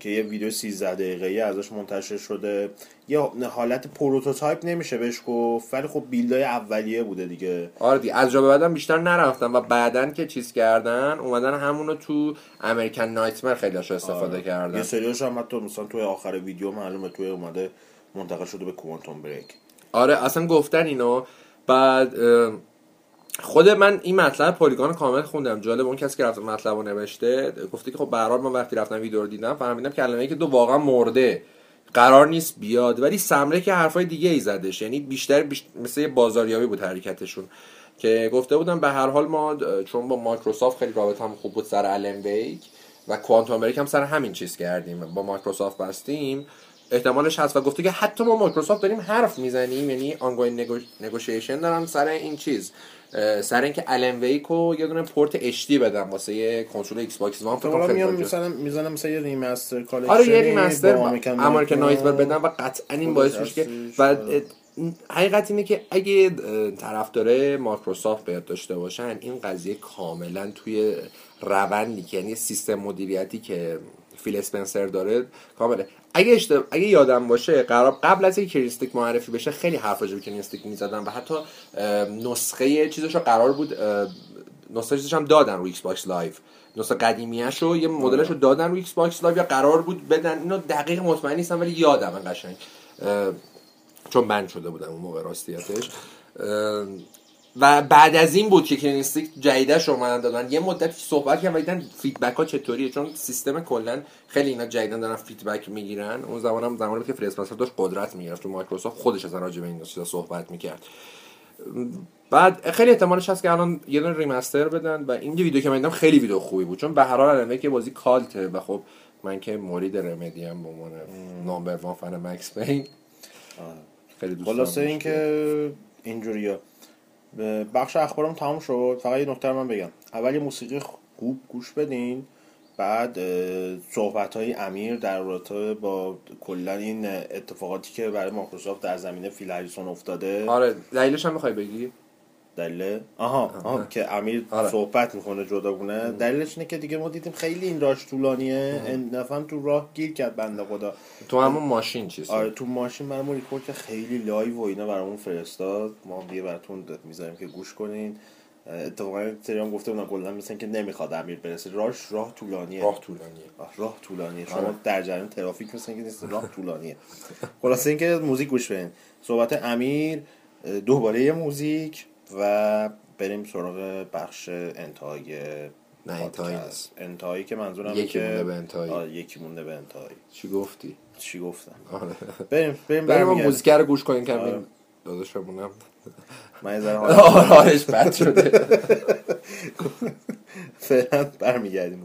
که یه ویدیو 13 دقیقه ای ازش منتشر شده. یه حالت prototype نمیشه بهش گفت ولی خب build ای اولیه بوده دیگه. آره دیگه از جا به بعدم بیشتر نرفتم و بعدن که چیز کردن اومدن همونو تو American Nightmare خیلی هاشو استفاده یه کردن. سریاش هم حتی مثلا توی آخر ویدیو معلومه توی اومده منتقل شده به Quantum Break آره اصلا گفتن اینو. بعد خود من این مطلب Polygon کامل خوندم. جالب اون کسی که رفت مطلب رو نوشته گفته که خب به هر حال من وقتی رفتم ویدیو رو دیدم فهمیدم Alan Wake دو واقعا مرده. قرار نیست بیاد. ولی سم لیک حرفای دیگه ای زدش. یعنی بیشتر, بیشتر مثل بازاریابی بود حرکتشون. که گفته بودم به هر حال ما چون با مایکروسافت خیلی رابطه هم خوب بود سر Alan Wake و Quantum Break هم سر همین چیز کردیم. با مایکروسافت بستیم. احتمالش هست و گفته که حتی ما مایکروسافت داریم حرف می‌زنیم یعنی ongoing negotiation دارن سر این چیز. سر اینکه Alan Wake و یه دونه port HD بدن واسه یه کنسول Xbox One فکر کنم میام. مثلا می‌زنم مثلا یه remaster collection آره یه remaster American Nightmare بدن و قطعا این باعث میشه که و حقیقت اینه که اگه طرفدار مایکروسافت باید داشته باشن این قضیه کاملا توی روندی که یعنی سیستم مدیریتی که فیل اسپنسر داره کامله. اگه اشتب... اگه یادم باشه قرار قبل از اینکه Crystic معرفی بشه خیلی حرف راجع به Crystic می‌زدن و حتی نسخه چیزش رو قرار بود نسخه چیزش هم دادن رو ایکس باکس لایو. نسخه قدیمیش رو یه مدلش رو دادن رو ایکس باکس لایو یا قرار بود بدن. اینو دقیق مطمئن نیستم ولی یادم قشنگ. چون بند شده بودم اون موقع راستیتش. و بعد از این بود که کلینستیک جدیدش اومدن دادن. یه مدت صحبت کردن دیدن فیدبک ها چطوریه؟ چون سیستم کلا خیلی اینا جدیدن دارن فیدبک می‌گیرن. اون زمان هم زمانی بود که اسپنسر داشت قدرت می‌گرفت. تو مایکروسافت خودش از راجع به این چیزا صحبت می‌کرد. بعد خیلی احتمالش هست که الان یه دونه ریمستر بدن و این ویدیو که من دیدم خیلی ویدیو خوبی بود. چون به هر حال که بازی کالته و خب من که مورید رمدی ام به عنوان نامبر وان فن مکس پین خیلی دوست خلاصه اینکه اینجوریه. بخش اخبارم تمام شد. فقط یه نکته من بگم. اول یه موسیقی خوب گوش بدین. بعد صحبت های امیر در رابطه با کلا این اتفاقاتی که برای مایکروسافت در زمینه فیل افتاده. آره دلیلش هم می‌خوای بگی؟ دلیل آها, آها. که امیر آره. صحبت می‌کنه جداگونه. دلیلش اینه که دیگه ما دیدیم خیلی این راش طولانیه. نفهم تو راه گیر کرد بنده خدا. تو همون ماشین چیز آره تو ماشین برامون ریکورد که خیلی live و اینا برامون فرستاد. ما دیگه براتون می‌ذاریم که گوش کنین. اتفاقا تریام گفته بودن کلا مثلا که نمی‌خواد امیر برسه. راش راه طولانیه. راه طولانیه. آه، راه طولانیه. شما آره. در جریان ترافیک مثل که نیست راه طولانیه. خلاصه اینکه موزیک گوش بدین. صحبت امیر دوباره موزیک. و بریم سراغ بخش انتهای نه، انتهایی پادکست. انتهایی که منظورم یکی که مونده به انتهایی. آه، یکی مونده به انتهایی. چی گفتی؟ چی گفتم؟ آره. بریم بریم بریم برمیگردیم. موزیک رو گوش کنیم که آره. همین داداشمونم. من یه ذره آره حالش بد شده. فعلا برمیگردیم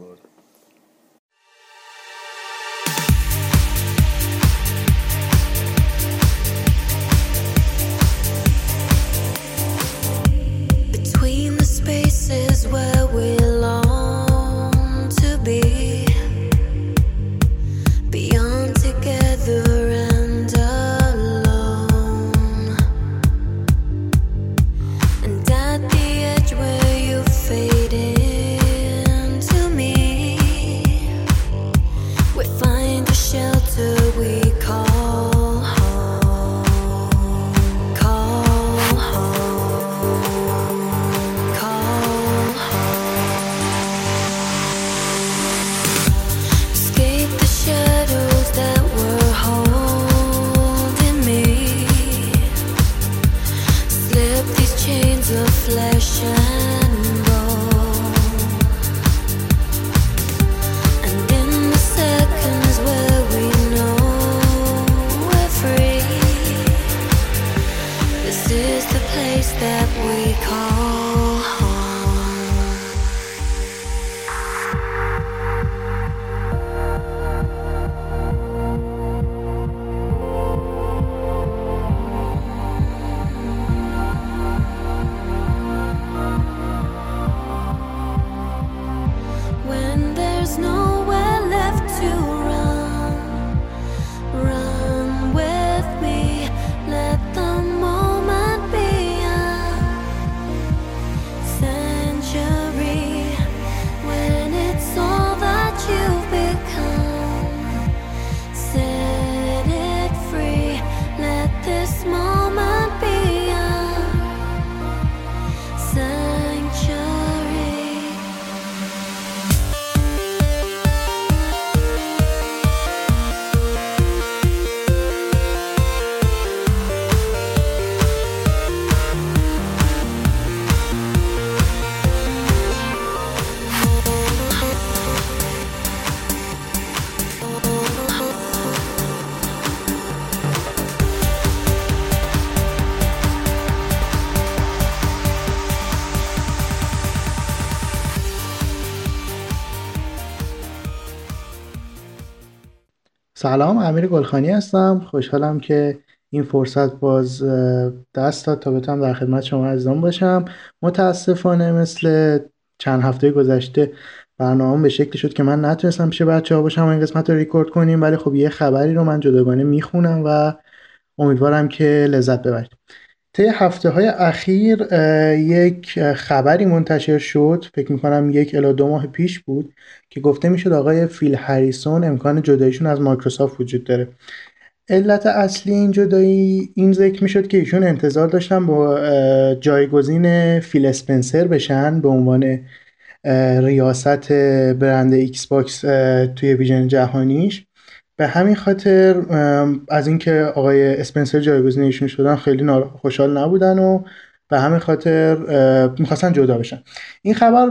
is where we'll سلام امیر گلخانی هستم. خوشحالم که این فرصت باز دست داد تا بتونم در خدمت شما عزیزان باشم. متاسفانه مثل چند هفته گذشته برنامه به شکلی شد که من نتونستم پیش بچه ها باشم و این قسمت رو ریکورد کنیم ولی خب یه خبری رو من جداگانه می‌خونم و امیدوارم که لذت ببرید. طی هفته های اخیر یک خبری منتشر شد فکر می‌کنم یک الا دو ماه پیش بود که گفته می‌شد آقای فیل هریسون امکان جداییشون از مایکروسافت وجود داره. علت اصلی این جدایی این ذکر می‌شد که ایشون انتظار داشتن با جایگزین فیل اسپنسر بشن به عنوان ریاست برند Xbox توی vision جهانیش. به همین خاطر از اینکه آقای اسپنسر جایگزین ایشون شدن خیلی خوشحال نبودن و به همین خاطر می‌خواستن جدا بشن. این خبر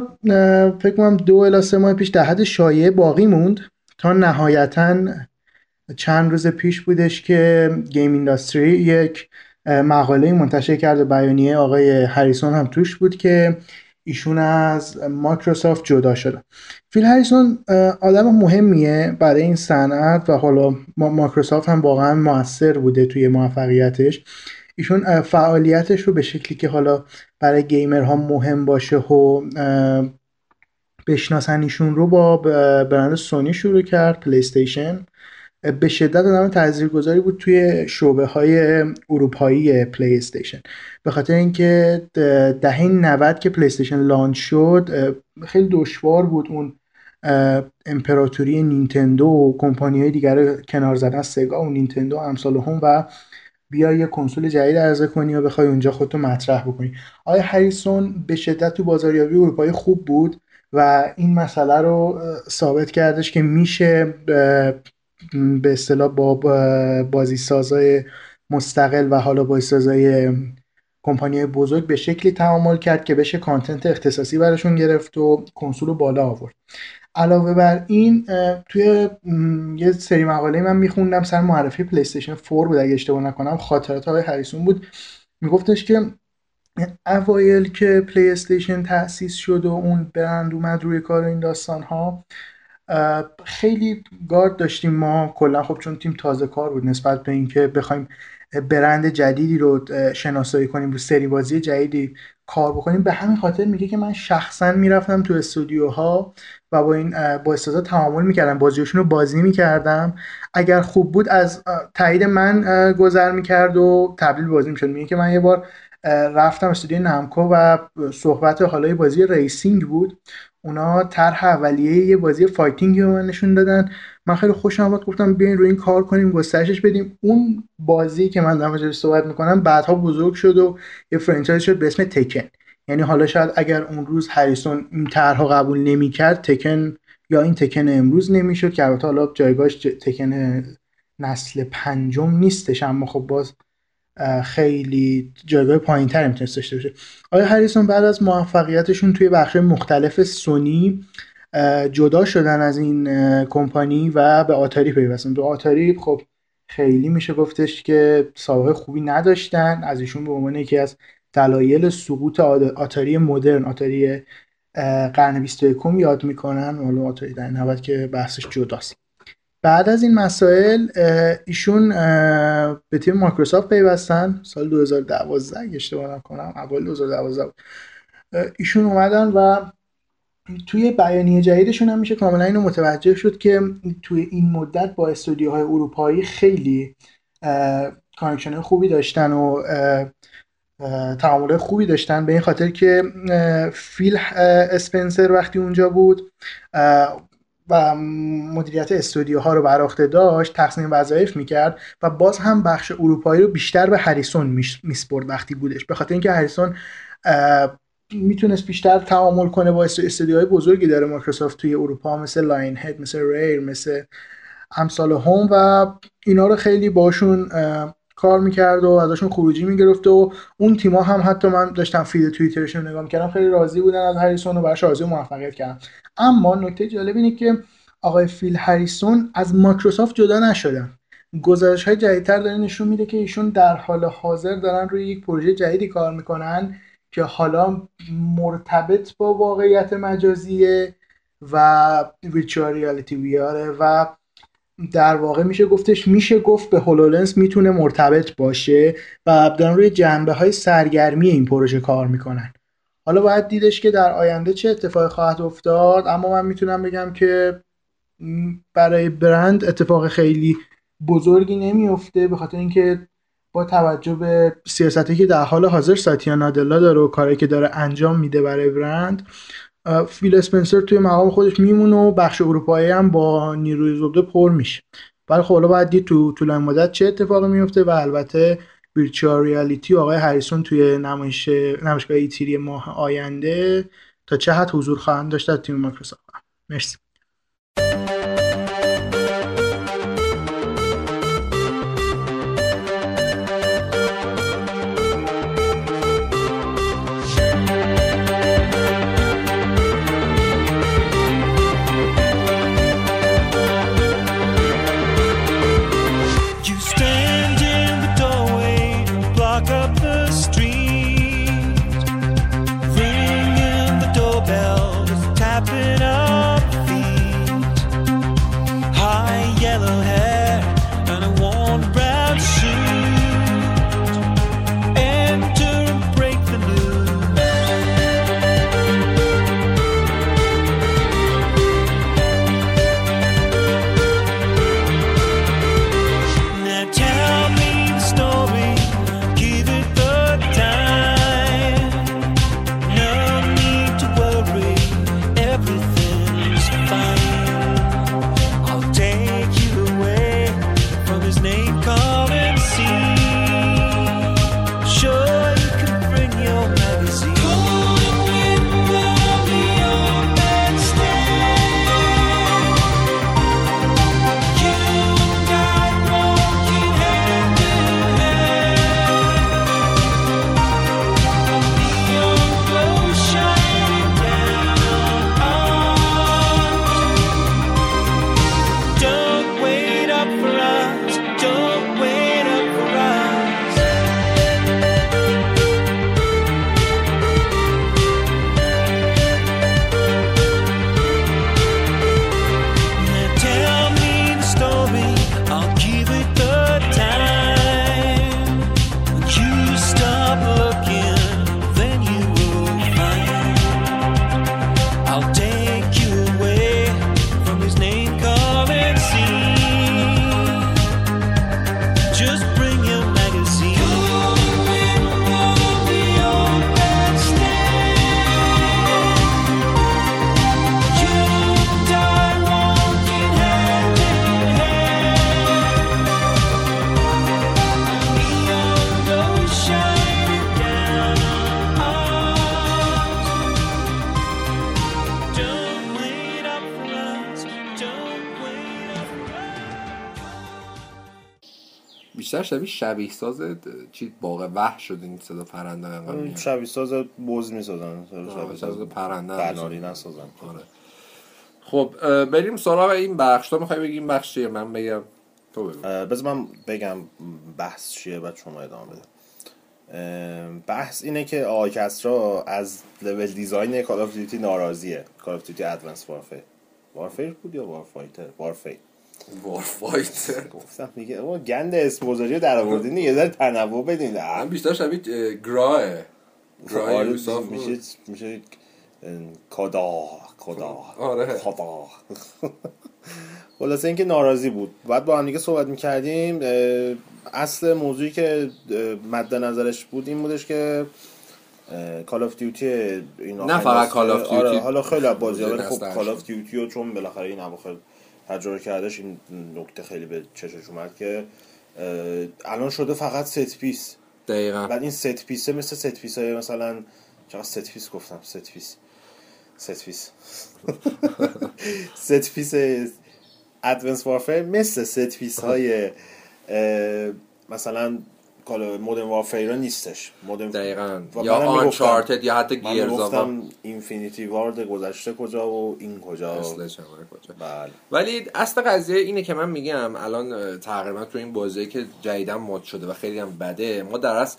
فکر کنم دو الی سه ماه پیش در حد شایعه باقی موند تا نهایتا چند روز پیش بودش که GameIndustry یک مقاله منتشر کرد بیانیه آقای هریسون هم توش بود که ایشون از مایکروسافت جدا شدن فیل هریسون آدم مهمیه برای این صنعت و حالا ما- مایکروسافت هم واقعا موثر بوده توی موفقیتش. ایشون فعالیتش رو به شکلی که حالا برای gamer ها مهم باشه و بشناسن ایشون رو با برند سونی شروع کرد PlayStation. به شدت آدم تاثیرگذاری بود توی شعبه های اروپایی PlayStation به خاطر اینکه دهه 90 که PlayStation launch شد خیلی دشوار بود اون امپراتوری نینتندو و کمپانی های دیگر کنار زدن. سگا و نینتندو و امثال هم و بیای یه کنسول جدید عرضه کنی و بخوای اونجا خودتو مطرح بکنی. آیا هریسون به شدت تو بازاریابی اروپایی خوب بود و این مسئله رو ثابت کردش که میشه به اصطلاح با با بازی سازای مستقل و حالا بازی سازای کمپانی بزرگ به شکلی تعامل کرد که بشه کانتنت اختصاصی براشون گرفت و کنسول رو بالا آورد. علاوه بر این توی یه سری مقاله من میخوندم سر معرفی PlayStation 4 بود اگه اشتباه نکنم خاطرات آقای هریسون بود. میگفتش که اوایل که PlayStation تأسیس شد و اون برند اومد روی کار این داستان ها خیلی گارد داشتیم ما. کلا خب چون تیم تازه کار بود نسبت به اینکه بخوایم برند جدیدی رو شناسایی کنیم رو سری بازی جدیدی کار بکنیم. به همین خاطر میگه که من شخصا می‌رفتم تو استودیوها و با این با استودیوها تعامل می‌کردم. بازیشون رو بازی می‌کردم. اگر خوب بود از تایید من گذر می‌کرد و تبدیل بازی می‌شد. میگه که من یه بار رفتم استودیو نمکو و صحبت حالا یه بازی racing بود. اونا طرح اولیه یه بازی fighting به من نشون دادن. من خیلی خوشم آمد گفتم بیاین روی این کار کنیم گسترشش بدیم. اون بازی که من در صحبت می‌کنم بعدها بزرگ شد و یه franchise شد به اسم تکن یعنی حالا شاید اگر اون روز هریسون این قبول نمی‌کرد تکن یا این تکن امروز نمی‌شد که البته حالا جایگاهش تکن نسل پنجم نیستش اما خب باز خیلی جایگاه پایین تر می‌تونست داشته باشه. آیا هریسون بعد از موفقیتشون توی بخش مختلف سونی جدا شدن از این کمپانی و به آتاری پیوستن؟ تو آتاری خب خیلی میشه گفتش که سابقه خوبی نداشتن از ایشون به عنوان یکی از دلایل سقوط آتاری مدرن آتاری قرن 21 یاد می‌کنن. حالا آتاری در 90 که بحثش جداست. بعد از این مسائل ایشون به تیم مایکروسافت پیوستن. سال 2012 اگه اشتباه نکنم. اول 2012 بود. اه، ایشون اومدن و توی بیانیه جدیدشون هم میشه کاملا اینو متوجه شد که توی این مدت با استودیوهای اروپایی خیلی connection خوبی داشتن و تعامل خوبی داشتن. به این خاطر که فیل اسپنسر وقتی اونجا بود و مدیریت استودیوها رو بر عهده داشت تقسیم وظایف می‌کرد و باز هم بخش اروپایی رو بیشتر به هریسون میسپرد وقتی بودش. به خاطر اینکه هریسون می‌تونست بیشتر تعامل کنه با است- استودیوهای بزرگی داره مایکروسافت توی اروپا مثل Lionhead مثل Rare مثل امثال هم و اینا رو خیلی باشون کار می‌کرد و ازشون خروجی می‌گرفت و اون تیما هم حتی من داشتم feed توییترشون رو نگاه می‌کردم خیلی راضی بودن از هریسون و براش آرزوی موفقیت کردن. اما نکته جالب اینه که آقای فیل هریسون از مایکروسافت جدا نشدن. گزارش های جدیدتر داره نشون میده که ایشون در حال حاضر دارن روی یک پروژه جدیدی کار می‌کنن که حالا مرتبط با واقعیت مجازیه و ویرچوال ریالیتی ویاره و در واقع میشه گفتش میشه گفت به هولولنس می‌تونه مرتبط باشه و دارن روی جنبه های سرگرمی این پروژه کار می‌کنن. حالا باید دیدش که در آینده چه اتفاقی خواهد افتاد اما من می‌تونم بگم که برای برند اتفاق خیلی بزرگی نمیفته به خاطر اینکه با توجه به سیاستی که در حال حاضر ساتیا نادلا داره و کاری که داره انجام میده برای برند فیل اسپنسر توی مقام خودش میمونه و بخش اروپایی هم با نیروی زبده پر میشه. ولی خب حالا باید دید تو طولانی مدت چه اتفاقی میفته و البته ویرچوال ریالیتی آقای هریسون توی نمایش نمایشگاه ایتیری ماه آینده تا چه حد حضور خواهند داشت در تیم مایکروسافت. مرسی. شبیه شبیه ساز چی باغ وحش شد این صدا پرنده انقدر. شبیه ساز بز می‌سازن شبیه ساز پرنده بناری نسازن. آره. خب بریم سراغ این بخش. تو می‌خوای بگی این بخش چیه؟ من بگم. تو بگو. بذار من بگم بحث چیه بعد شما ادامه بده. بحث اینه که آقای کسرا از level design Call of Duty ناراضیه. Call of Duty Advanced Warfare Warfare بود یا Warfighter Warfare وارفایتر گفتم میگه او گند اسم گذاری رو در آوردین یه ذره تنوع بدین من بیشتر شبیه اه، گراه گراه آره، یوسف میشه. میشه کدا کدا آره. خدا خلاصه اینکه ناراضی بود بعد با هم دیگه صحبت می‌کردیم اصل موضوعی که مد نظرش بود این بودش که کال آف دیوتی این نه فقط Call of Duty. آره حالا خیلی از بازی ولی خب. کال آف دیوتی چون بالاخره این اواخر تجربه کردش این نکته خیلی به چشش اومد که الان شده فقط set piece دقیقا. بعد این set piece ه مثل set piece های مثلا چقدر set piece گفتم؟ set piece set piece set piece Advanced Warfare مثل set piece های اه، مثلا Modern Warfare نیستش. Modern دقیقا. و یا Uncharted یا حتی من Gears of گفتم Infinity Ward گذشته کجا و این کجا کجا. بله. ولی اصل قضیه اینه که من میگم الان تقریبا تو این بازی که جدیدا مد شده و خیلی هم بده ما در اصل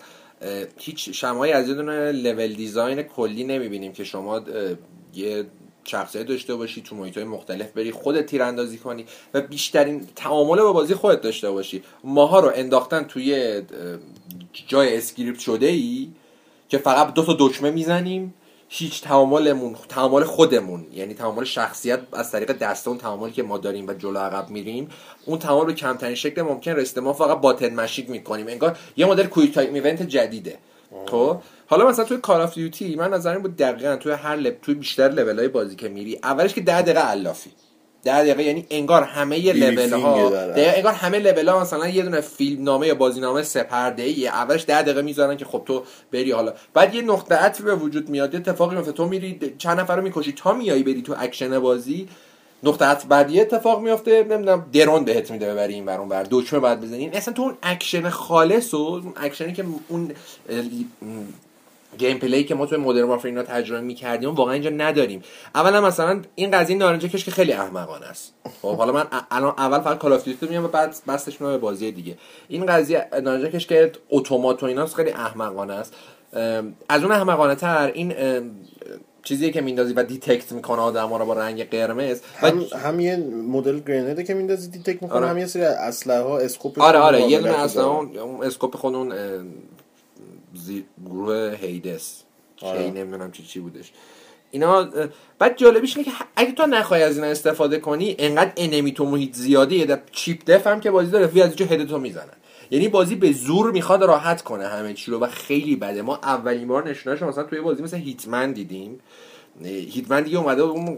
هیچ شمایی از یه دونه level design کلی نمی‌بینیم که شما یه شخصیت داشته باشی تو محیط مختلف بری خودت تیراندازی کنی و بیشترین تعامل با بازی خودت داشته باشی. ماها رو انداختن توی جای script شده ای که فقط دو تا دکمه می‌زنیم. هیچ تعاملمون تعامل خودمون یعنی تعامل شخصیت از طریق دسته اون تعاملی که ما داریم و جلو عقب میریم اون تعامل به کمترین شکل ممکن رسیده ما فقط button mash می‌کنیم. انگار یه مدل quick time event جدیده. خب؟ حالا مثلا توی Call of Duty من نظرم بود دقیقا توی هر level توی بیشتر لول های بازی که میری اولش که ده دقیقه علافی. ده دقیقه یعنی انگار همه level briefing ه ها انگار همه لول ها مثلا یه دونه فیلم نامه یا بازی نامه سپرده ای اولش ده دقیقه می‌ذارن که خب تو بری حالا. بعد یه نقطه عطفی به وجود میاد یه اتفاقی میفته تو میری چند نفر رو می‌کشی تا میایی بری تو اکشن بازی. نقطه عطف بعدی یه اتفاق میفته نمی‌دونم drone بهت میده ببری این ور اون ور. دکمه بعد بزنی. اصلا تو اون اکشن خالص و اون اکشنی که اون gameplay که ما توی Modern Warfare اینا تجربه می‌کردیم واقعا اینجا نداریم. اولا مثلا این قضیه نارنجکش که خیلی احمقانه است. خب حالا من الان اول فقط Call of Duty میام و بعد بستش میام به بازی دیگه. این قضیه نارنجه کش که اتومات و ایناست خیلی احمقانه است. از اون احمقانه تر این چیزی که میندازی و دیتکت می‌کنه آدم رو با رنگ قرمز. و هم, هم یه مدل گرنده که میندازی دیتک می‌کنه آره. هم یه سری اسلحه ها اسکوپ آره آره یه دونه اون اسکوپ خود اون زی... گروه هیدس. آره. کی نمی‌دونم چی چی بودش. اینا بعد جالبیش اینه که اگه تو نخوای از اینا استفاده کنی انقدر انمی تو محیط زیاده یه چیپ دف هم که بازی داره وی از اینجا هدتو می‌زنن. یعنی بازی به زور می‌خواد راحت کنه همه چی رو و خیلی بده. ما اولین بار نشونش مثلا توی بازی مثل Hitman دیدیم. Hitman دیگه اومده بود اون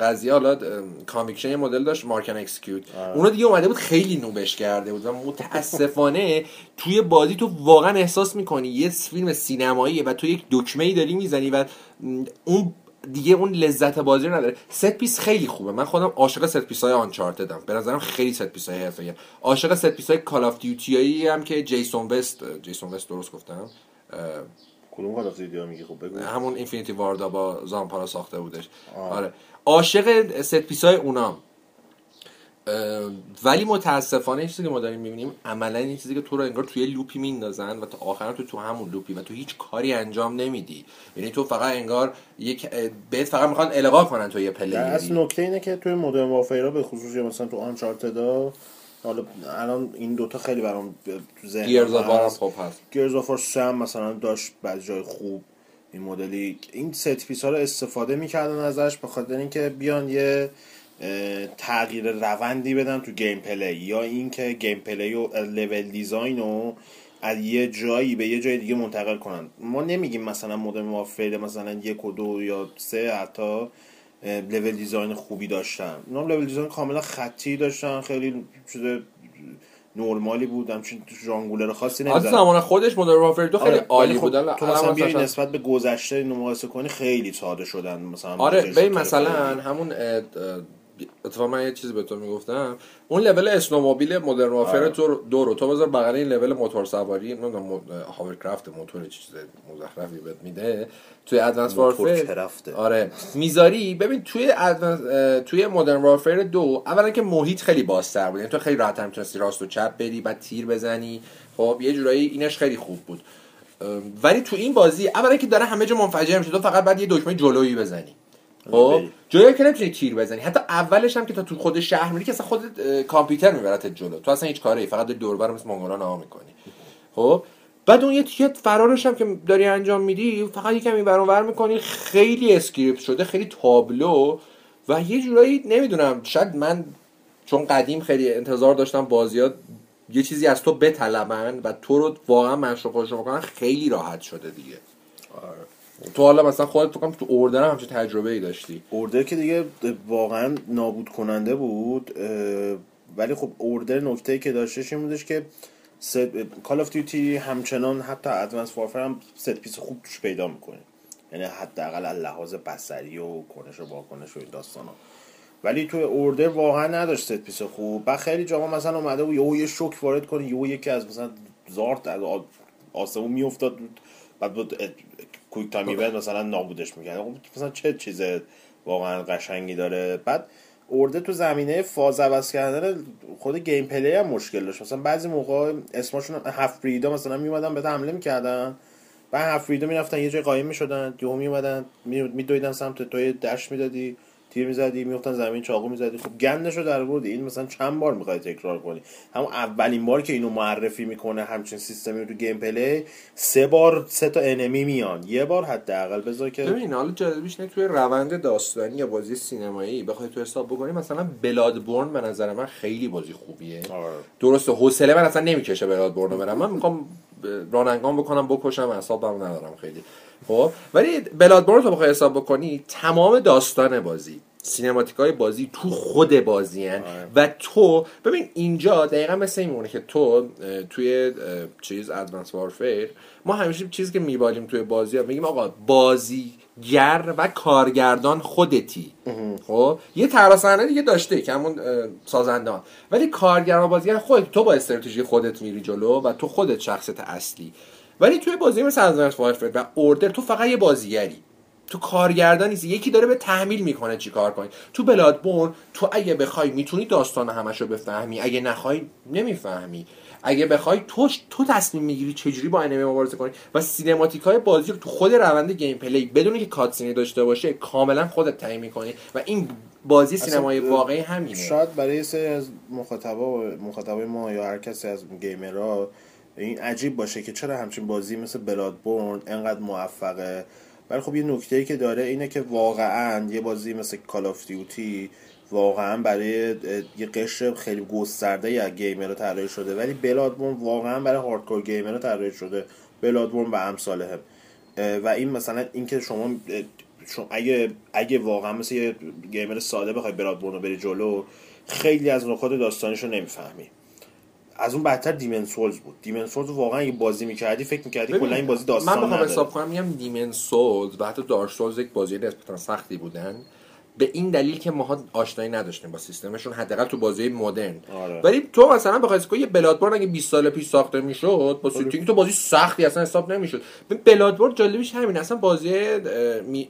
قضیه حالا کامیکشن یه مدل داشت mark and execute اونو دیگه اومده بود خیلی نوبش کرده بود و متاسفانه توی بازی تو واقعا احساس می‌کنی یه فیلم سینماییه و تو یک دکمه ای داری می‌زنی و اون دیگه اون لذت بازی رو نداره. set piece خیلی خوبه. من خودم عاشق set piece های Uncharted م به نظرم خیلی set piece های حرفه‌ای. عاشق set piece های Call of Duty هم که Jason West Jason West درست گفتم؟ کدوم of Duty میگی؟ خب بگو. همون Infinity Ward ا با Zampella را ساخته بودش. آره. عاشق set piece های اونام ولی متاسفانه این چیزی که ما داریم می‌بینیم عملا این چیزی که تو رو انگار توی loop ی میندازن و تا آخر تو تو همون loop ی و تو هیچ کاری انجام نمیدی. یعنی تو فقط انگار یک بهت فقط می‌خوان القا کنن تو یه اصل player ی نکته اینه که توی Modern Warfare به خصوص مثلا تو Uncharted ا حالا الان این دوتا خیلی برام تو ذهن Gears of War هست. خب Gears War 3 هم مثلا داشت بعضی جای خوب این مدلی. این set piece ها رو استفاده می‌کردن ازش به خاطر اینکه بیان یه تغییر روندی بدن تو gameplay یا اینکه gameplay و level design رو از یه جایی به یه جای دیگه منتقل کنن. ما نمیگیم مثلا Modern Warfare مثلا یک و دو یا سه حتی level design خوبی داشتن اونا هم level design کاملا خطی داشتن خیلی چیز نرمالی بود همچین ژانگولر خاصی از نمی‌زنن زمان خودش Modern Warfare دو خیلی آره، عالی خب بودن تو مثلا بیای نسبت به گذشته مقایسه کنی خیلی ساده شدن مثلا آره ببین مثلا. همون اتفاقا من یه چیزی به تو می‌گفتم. اون level snowmobile Modern Warfare آره. تو دو رو. تو بذار بغل این لول موتور سواری نمی‌دونم hovercraft موتور چیز مزخرفی بهت میده. توی ادوانس وارفر. آره. می‌ذاری؟ ببین توی ادوانس توی مدرن وارفر دو اولا که محیط خیلی بازتر بود. یعنی تو خیلی راحت می‌تونستی راست و چپ بری بعد تیر بزنی. خب یه جورایی اینش خیلی خوب بود. ولی تو این بازی اولا که داره همه جا منفجر میشه. تو فقط بعد یه دکمه جلویی بزنی. خب بری. جلویی که نمی‌تونی تیر بزنی. حتی اولش هم که تا تو خود شهر میری که اصلا خود کامپیوتر میبرت جلو. تو اصلا هیچ کاری فقط داری دور مثل مونگولا نها می‌کنی. خب بعد اون یه تیکه فرارش هم که داری انجام میدی فقط یکم این ور ور می‌کنی. خیلی script شده خیلی تابلو و یه جورایی نمی‌دونم شاید من چون قدیم خیلی انتظار داشتم بازیات یه چیزی از تو بطلبن و تو رو واقعا منشو خوش کنن خیلی راحت شده دیگه. تو حالا مثلا خودت تو تو Order هم همچین تجربه ای داشتی. Order که دیگه واقعا نابود کننده بود ولی خب Order نکته که داشتش این بودش که Call of Duty همچنان حتی Advanced Warfare هم set piece خوب توش پیدا می‌کنه. یعنی حداقل از لحاظ بصری و کنش و واکنش و داستانا. ولی توی Order واقعا نداشت set piece خوب. بعد خیلی جاها مثلا اومده و یهو یه شوک وارد کنه یهو یکی از مثلا زارت از آسمون میافتاد. بعد بود quick time event مثلا نابودش می‌کرد. خب مثلا چه چیز واقعا قشنگی داره. بعد Order تو زمینه phase عوض کردن خود gameplay هم مشکل داشت. مثلا بعضی موقع اسمشون half-breed ا مثلا میومدن به حمله می‌کردن. بعد half-breed ا می‌رفتن یه جای قایم می‌شدن یهو میومدن میدویدن سمت توی dash می‌دادی. تیر می‌زدی میفتن زمین چاقو می‌زدی. خب گندشو در بردی. این مثلا چند بار می‌خوای تکرار کنی؟ همون اولین بار که اینو معرفی می‌کنه همچین سیستمی رو تو gameplay سه بار سه تا enemy میان. یه بار حداقل بذار که ببین حالا جالبیش اینه توی روند داستانی یا بازی سینمایی بخوای تو حساب بکنی مثلا Bloodborne به نظر من خیلی بازی خوبیه. آره. درسته حوصله من اصلا نمی‌کشه Bloodborne رو برم. من می‌خوام run and gun بکنم بکشم اعصابم ندارم خیلی. خب؟ ولی Bloodborne رو بخوای حساب بکنی تمام داستان بازی cinematic های بازی تو خود بازی هن. و تو ببین اینجا دقیقا مثل این میمونه که تو توی چیز Advanced Warfare ما همیشه چیزی که می‌نالیم توی بازی ها میگیم آقا بازیگر و کارگردان خودتی. خب؟ یه صحنه دیگه داشته که همون سازنده ها. ولی کارگردان و بازیگر خودت تو با استراتژی خودت میری جلو و تو خودت شخصیت اصلی. ولی توی بازی مثل Warfare و Order تو فقط یه بازیگری. تو کارگردان نیستی. یکی داره به تحمیل می‌کنه چی کار کنی. تو Bloodborne تو اگه بخوای می‌تونی داستان همش رو بفهمی. اگه نخوای نمی‌فهمی. اگه بخوای تو تو تصمیم می‌گیری چجوری با enemy مبارزه کنی و cinematic های بازی رو تو خود روند gameplay بدون که cutscene ی داشته باشه کاملا خودت تعیین می‌کنی و این بازی سینمای واقعی همینه. شاید برای یه سری از مخاطبا مخاطبای ما یا هر کسی از گیمرها این عجیب باشه که چرا همچین بازی مثل Bloodborne انقدر موفقه. ولی خب یه نکته ای که داره اینه که واقعا یه بازی مثل Call of Duty واقعا برای یه قشر خیلی گسترده از گیمرها طراحی شده. ولی Bloodborne واقعا برای hardcore gamer ها طراحی شده. Bloodborne و امثال هم و این مثلا اینکه شما شما اگه اگه واقعا مثل یه گیمر ساده بخوای Bloodborne رو بری جلو خیلی از نکات داستانش رو نمی‌فهمی. از اون بدتر Demon's Souls بود. Demon's Souls واقعا اگه بازی می‌کردی فکر می‌کردی کلا این بازی من داستان بخوام نداره. حساب کنم میگم Demon's Souls و حتی Dark Souls یک بازی نسبتا سختی بودن. به این دلیل که ماها آشنایی نداشتیم با سیستمشون حداقل تو بازی مدرن. آره. ولی تو مثلا بخوای که یه Bloodborne اگه 20 سال پیش ساخته می‌شد با setting تو بازی سختی اصلا حساب نمی‌شد. بلادبورن جالبیش همین اصلا بازی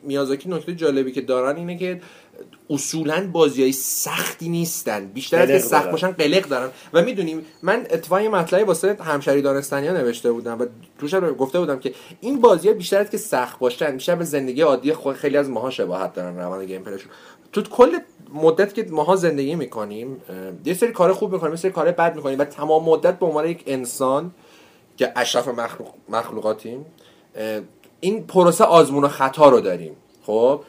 میازاکی نکته جالبی که دارن اینه که اصولا بازی های سختی نیستن. بیشتر از که سخت. باشن قلق دارن. و می‌دونیم من اتفاقا یه مطلبی واسه همشری دانستانی ها نوشته بودم و توش گفته بودم که این بازی ها بیشتر از که سخت باشن بیشتر به زندگی عادی خود خیلی از ماها شباهت دارن روند گیم پلیشون. تو کل مدت که ماها زندگی می‌کنیم یه سری کار خوب می‌کنیم یه سری کار بد می‌کنیم و تمام مدت به عنوان یک انسان که اشرف مخلوق مخلوقاتیم این پروسه آزمون و خطا رو داریم. خب؟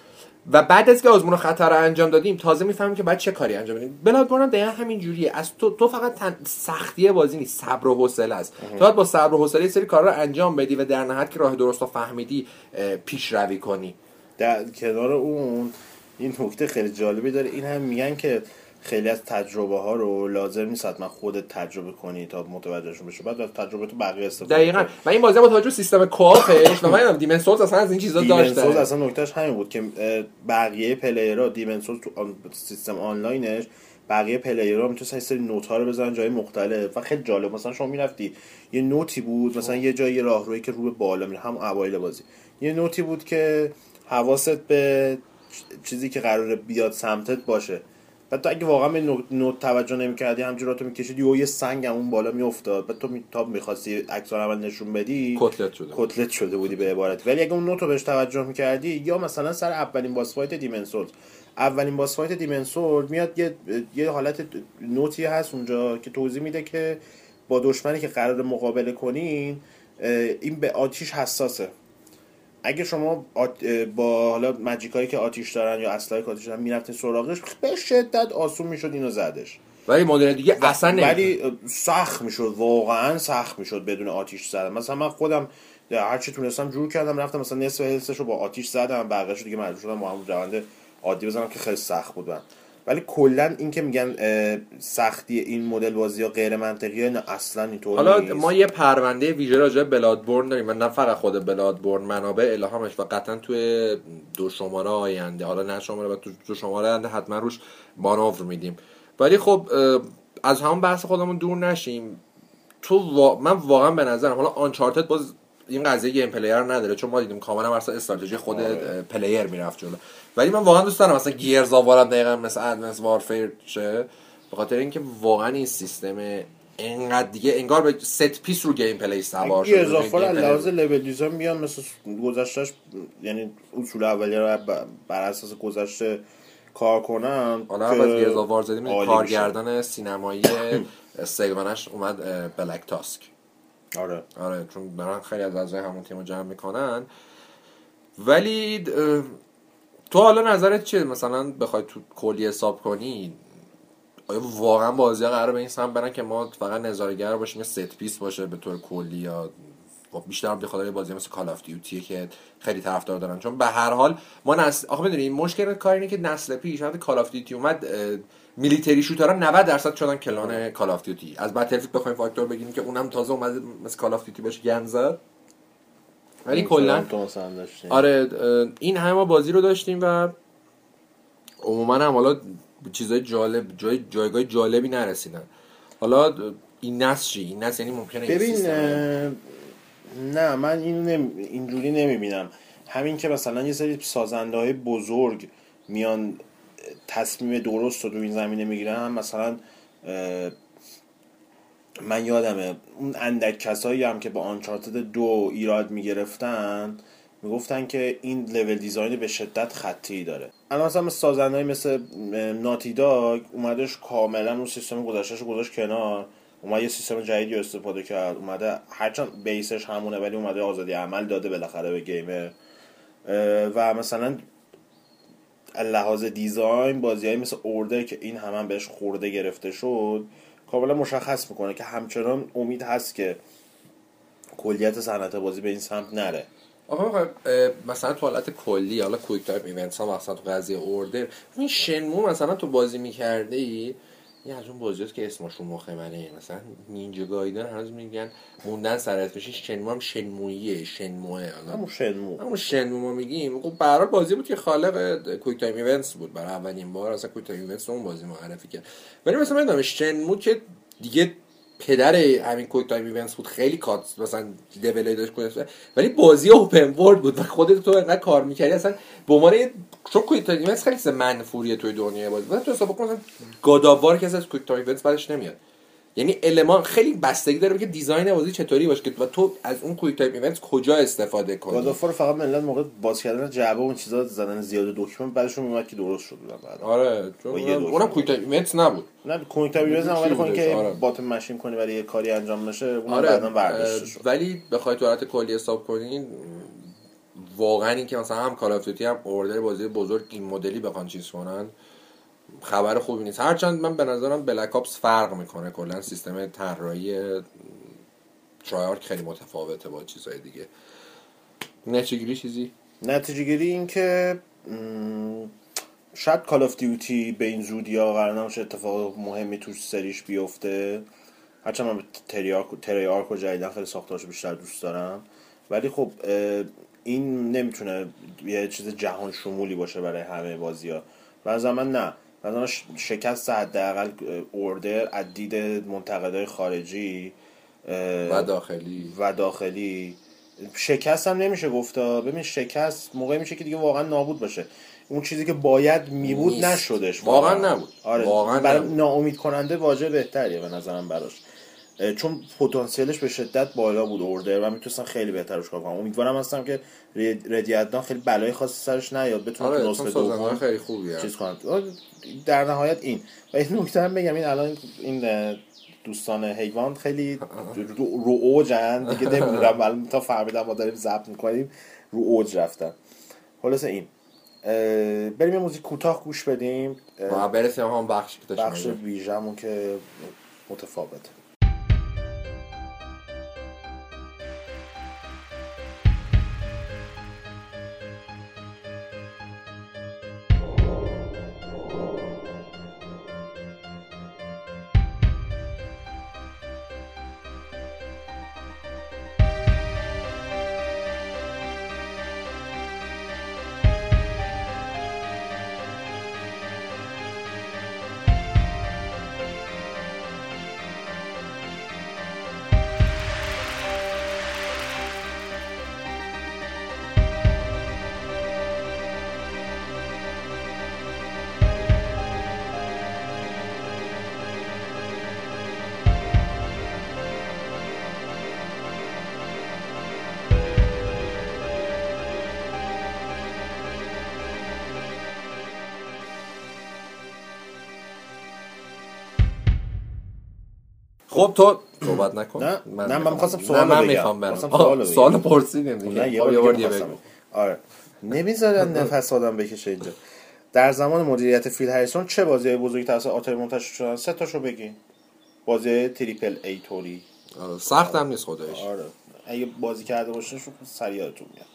و بعد از که آزمون و خطا رو انجام دادیم تازه می‌فهمیم که باید چه کاری انجام بدیم. بلادبورن هم دقیقا همین جوریه. از تو تو فقط تن... سختی بازی نیست. صبر و حوصله است. تو باید با صبر و حوصله سری کار رو انجام بدی و در نهایت که راه درست رو فهمیدی پیشروی کنی. در کنار اون این نکته خیلی جالبی داره. این هم میگن که خیلی از تجربه ها رو لازم نیست حتما خودت تجربه کنی تا متوجهشون بشی بعد از تجربه تو بقیه استفاده دقیقا. و این بازی با توجه سیستم co-op ش و من Demon's Souls اصلا از این چیزا Demon's Souls داشت اصلا نکتهش همین بود که بقیه player ها Demon's Souls تو آن- سیستم آنلاینش بقیه player ها می‌تونستن سری note ها رو بزنن جای مختلف. و خیلی جالب مثلا شما می‌رفتی یه note ی بود مثلا یه جای یه راهروی که رو به بالا میره هم اوایل بازی. یه note ی بود که حواست به چیزی که قراره بیاد سمتت باشه. بعد تو اگه واقعا به note- توجه نمی‌کردی همجوری تو میکشیدی و یه سنگ هم اون بالا میافتاد بعد تو می... تا می‌خواستی عکس عمل نشون بدی کتلت شده. کتلت شده بودی به عبارت. ولی اگه اون note رو بهش توجه می‌کردی یا مثلا سر اولین boss fight Demon's Souls. اولین باس فایت دیمن سولز میاد یه یه حالت نوتی هست اونجا که توضیح میده که با دشمنی که قرار مقابله کنین این به آتیش حساسه. اگه شما با حالا مجیکایی که آتیش دارن یا اسلحه که آتیش دارن می‌رفتین سراغش به شدت آسون می‌شد اینو زدش ولی مدل دیگه اصلا نمی‌تونه. ولی سخت می‌شد واقعا سخت می‌شد بدون آتیش زدن مثلا من خودم هر چی تونستم جور کردم رفتم مثلا نصف حسش رو با آتیش زدم بقیه‌شو دیگه مجبور شدم با همون روند عادی بزنم که خیلی سخت بود. ولی کلا این که میگن سختی این مدل بازی ها غیر منطقیه نه اصلا اینطور حالا نیست. ما یه پرونده ویژه راجع Bloodborne داریم و نه فقط خود Bloodborne منابع الهامش و قطعا توی دو شماره آینده حالا نه شماره و تو دو شماره آینده حتما روش مانور میدیم. ولی خب از همون بحث خودمون دور نشیم. تو وا... من واقعا به نظرم حالا Uncharted باز این قضیه gameplay رو نداره چون ما دیدیم کاملا بر اساس استراتژی خود اه، player می‌رفت جلو. ولی من واقعا دوست دارم مثلا Gears of War ام دقیقا مثل Advanced Warfare شه. به خاطر اینکه واقعا این سیستم انقدر دیگه انگار به set piece رو gameplay سوار شده. اضافه رو لحاظ level design بیان مثل گذشتهش یعنی اصول اولیه رو بر اساس گذشته کار کنن حالا هم از Gears of War زدیم. کارگردان سینمایی سه‌گانه‌ش اومد Black Tusk آره. آره چون دارن خیلی از اعضای همون تیم جمع می‌کنن. ولی تو حالا نظرت چیه؟ مثلا بخوای تو کلی حساب کنی آیا واقعا بازی ها قرار به این سمت برن که ما فقط نظارگر باشیم set piece باشه به طور کلی یا خب بیشتر هم بخاطر بازی مثل Call of Duty ه که خیلی طرفدار دارن. چون به هر حال ما نسل آخه می‌دونی مشکل کار اینه که نسل پیش وقتی Call of Duty اومد military shooter ها 90 درصد شدن clone Call of Duty از Battlefield بخوایم فاکتور بگیریم که اونم تازه اومده مثل Call of Duty باشه گند زد. ولی کلا. آره این همه ما بازی رو داشتیم و عموما هم حالا چیزای جالب جای جایگاه جالبی نرسیدن. حالا این نسل چی؟ این نسل یعنی ممکنه ببین نه من این نمی... اینجوری نمی‌بینم. همین که مثلا یه سری سازنده های بزرگ میان تصمیم درست رو تو این زمینه می‌گیرن. مثلا من یادمه اون اندک کسایی هم که با آنچارتد دو ایراد می‌گرفتن می‌گفتن که این لول دیزاین به شدت خطی داره. الان مثلا مثل سازنده مثل ناتی داگ اومدش کاملا اون سیستم گذشتهش گذاشت کنار. اومد یه سیستم جدیدی رو استفاده کرد. اومده هرچند بیسش همونه ولی اومده آزادی عمل داده بالاخره به گیمر. و مثلا لحاظ دیزاین بازی مثل اوردر که این هم, هم بهش خورده گرفته شد کاملا مشخص می‌کنه که همچنان امید هست که کلیت صنعت بازی به این سمت نره. آقا مثلا تو حالت کلی حالا quick time events ها مثلا تو قضیه Order این Shenmue مثلا تو بازی می‌کرده ای یه از اون بازیات که اسمشون مخه منه. مثلا Ninja Gaiden هنوز میگن موندن سر اسمش این Shenmue هم Shenmue یه Shenmue ه. همون Shenmue. همون Shenmue ما میگیم. خب حال بازی بود که خالق quick time events بود. برای اولین بار اصلا quick time events اون بازی معرفی کرد. ولی مثلا می‌دونم شنمو که دیگه پدر همین کویک تایم ایونتس بود خیلی کات مثلا لول داشت کنه ولی بازی اوپن ورلد بود و خودت تو انقدر کار می‌کردی اصلا به عنوان چون کویک تایم ایونتس خیلی چیز منفوریه توی دنیای بازی. مثلا تو حساب کن مثلا گاداوار که از کویک تایم ایونتس بعدش نمیاد. یعنی المان خیلی بستگی داره که دیزاین بازی چطوری باشه که و تو از اون کویک تایم ایونتس کجا استفاده کنی؟ گادافار فقط ملت موقع باز کردن جعبه اون چیزا زدن زیاد دکمه بعدشون میومد که درست شد بعد. آره اونم, quick time events نبود. نه quick time event چی هم ولی بودش؟ که آره. button mashing کنی برای یه کاری انجام بشه اون آره بعدا برداشته شد. اه، ولی بخوای تو حالت کلی حساب کنین واقعا این که مثلا هم Call of Duty هم Order بازی بزرگ این مدلی بخوان چیز کنن خبر خوبی نیست. هرچند من به نظرم Black Ops فرق می‌کنه. کلا سیستم طراحی Treyarch خیلی متفاوته با چیزهای دیگه. نتیجه گیری چیزی؟ نتیجه گیری این که شاید کال آف دیوتی به این زودی ها قرار اتفاق مهمی تو سریش بیفته. هرچند من تریارک تریارک و جدیدن خیلی ساختارش بیشتر دوست دارم. ولی خب این نمی‌تونه یه چیز جهان شمولی باشه برای همه بازی ها به من نه. ش- شکست حداقل اوردر از دید منتقدای خارجی و داخلی. و داخلی. شکست هم نمیشه گفتا. ببین شکست موقعی میشه که دیگه واقعا نابود باشه. اون چیزی که باید میبود. نشدش. واقعا نبود. آره. واقعا برای. ناامید کننده واژه بهتریه به نظرم براش. چون پتانسیلش به شدت بالا بود اوردر و می‌تونستن خیلی بهترش کار کنم امیدوارم هستم که رد- ردیدان خیلی بلای خاصی سرش نیاد بتونه آره سازنده دوم خیلی خوبی چیز کنم آه، در نهایت این. و این نکته هم بگم این الان این دوستان حیوان خیلی رو, اوجن دیگه نمی‌دونم. الان تا فهمیدم ما داریم ضبط می‌کنیم. رو اوج رفتن. خلاصه این. بریم یه موزیک کوتاه گوش بدیم. و برسیم هم بخش داشتیم ویژمون که متفاوته. خب تو صحبت نکن. نه، نه، من می‌خوام. می‌خواستم نه، سوالو من. می‌خوام برم. سوال پرسیدیم دیگه. یه بار دیگه. آره. نمی‌ذارن نفس آدم بکشه اینجا. در زمان مدیریت فیل هریسون چه بازی بزرگی توسط آتری منتشر شدن؟ سه تاشو بگی بازی تریپل ای توری. آره، سخت هم نیست خودش. آره. اگه بازی کرده باشین شو سریع یادتون میاد.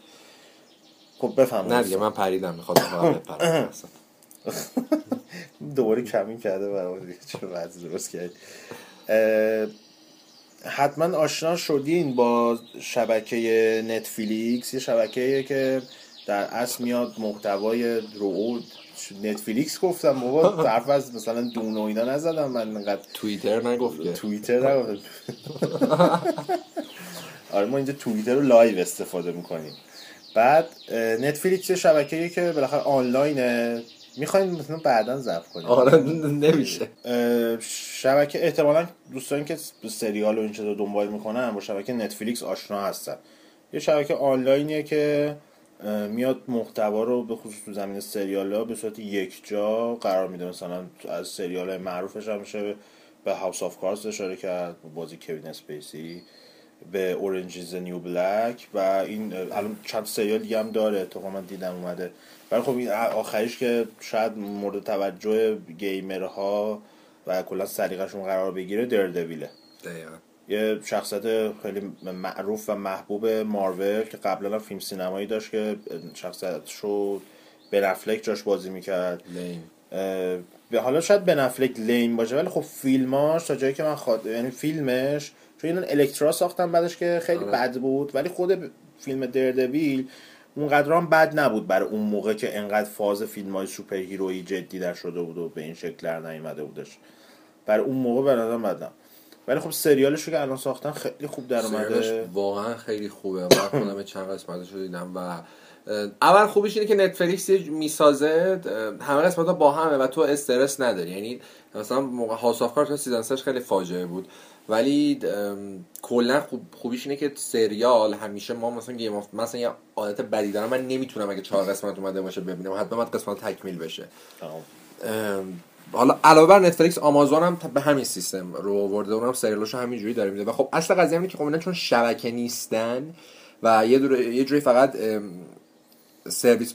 خب بفهم نه دیگه من پریدم فقط بپرم. دوباره کمین کرده برای چه وضع درست کرد اه، حتما آشنا شدین با شبکه نتفلیکس. یه شبکه که در اصل میاد محتوای رو نتفلیکس گفتم بابا حرف از مثلا دون و اینا نزدم من انقدر توییتر نگفت توییتر. آره ما اینجا توییتر رو live استفاده می‌کنیم. بعد نتفلیکس یه شبکه‌ایه که بالاخره آنلاینه. می‌خواین مثلا بعدا ضبط کنیم. آره نمیشه. شبکه احتمالا دوستانی که سریال و این چیزا دنبال می‌کنن با شبکه نتفلیکس آشنا هستن. یه شبکه آنلاینیه که میاد محتوا رو به خصوص تو زمینه سریال ها به صورت یک جا قرار میده. مثلا از سریال های معروفش هم میشه به House of Cards اشاره کرد بازی کوین اسپیسی به اورنج نیو بلک و این الان چند سریال دیگه هم داره تو من دیدم اومده. ولی خب این آخریش که شاید مورد توجه گیمرها و کلا سلیقه‌شون قرار بگیره دردویله دقیقا. یه شخصیت خیلی معروف و محبوب مارول که قبلا هم فیلم سینمایی داشت که شخصیتش رو بن افلک جاش بازی می‌کرد. لین به حالا شاید بن افلک لین باشه ولی خب فیلماش تا جایی که من خواد یعنی فیلمش چون اینا الکترا ساختن بعدش که خیلی آره. بد بود ولی خود فیلم دردویل اونقدر هم بد نبود برای اون موقع که انقدر فاز فیلم های سوپر هیرویی جدی در شده بود و به این شکل در نیومده بودش. برای اون موقع به نظرم بد نبود. ولی خب سریالش رو که الان ساختن خیلی خوب در اومده. واقعا خیلی خوبه. من خودم چند قسمتش رو دیدم و اول خوبیش اینه که نتفلیکس می‌سازه همه قسمت ها با همه و تو استرس نداری. یعنی مثلا موقع House of Cards season خیلی فاجعه بود. ولی کلا خوب خوبیش اینه که سریال همیشه ما مثلا Game of مثلا یه عادت بدی دارم من نمی‌تونم اگه چهار قسمت اومده باشه ببینم حتما باید قسمت تکمیل بشه. حالا علاوه بر نتفلیکس آمازون هم به همین سیستم رو آورده اونم سریالاشو همینجوری داره میده. و خب اصل قضیه اینه که خب اینا چون شبکه نیستن و یه یه جوری فقط سرویس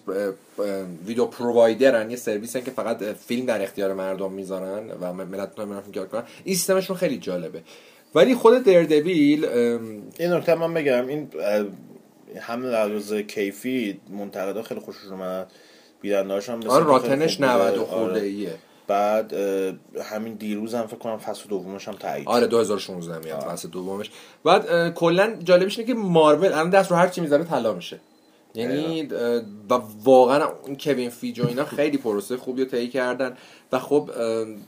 ویدیو پرووایدرن یه سرویسن که فقط فیلم در اختیار مردم می‌ذارن و ملت نمیرن فیلم کنن این سیستمشون خیلی جالبه. ولی خود دردویل این نکته من بگم این هم لحاظ کیفی منتقدا خیلی خوششون اومد. بیننده‌هاش هم آره راتنش خوب بوده. 90 و آره. خورده ایه بعد همین دیروز هم فکر کنم فصل دومش هم تایید آره 2016 میاد فصل دومش. بعد کلا جالبش اینه که مارول الان دست رو هر چی می‌ذاره طلا میشه. یعنی و واقعا اون کوین فیج و اینا خیلی پروسه خوبی رو طی کردن و خب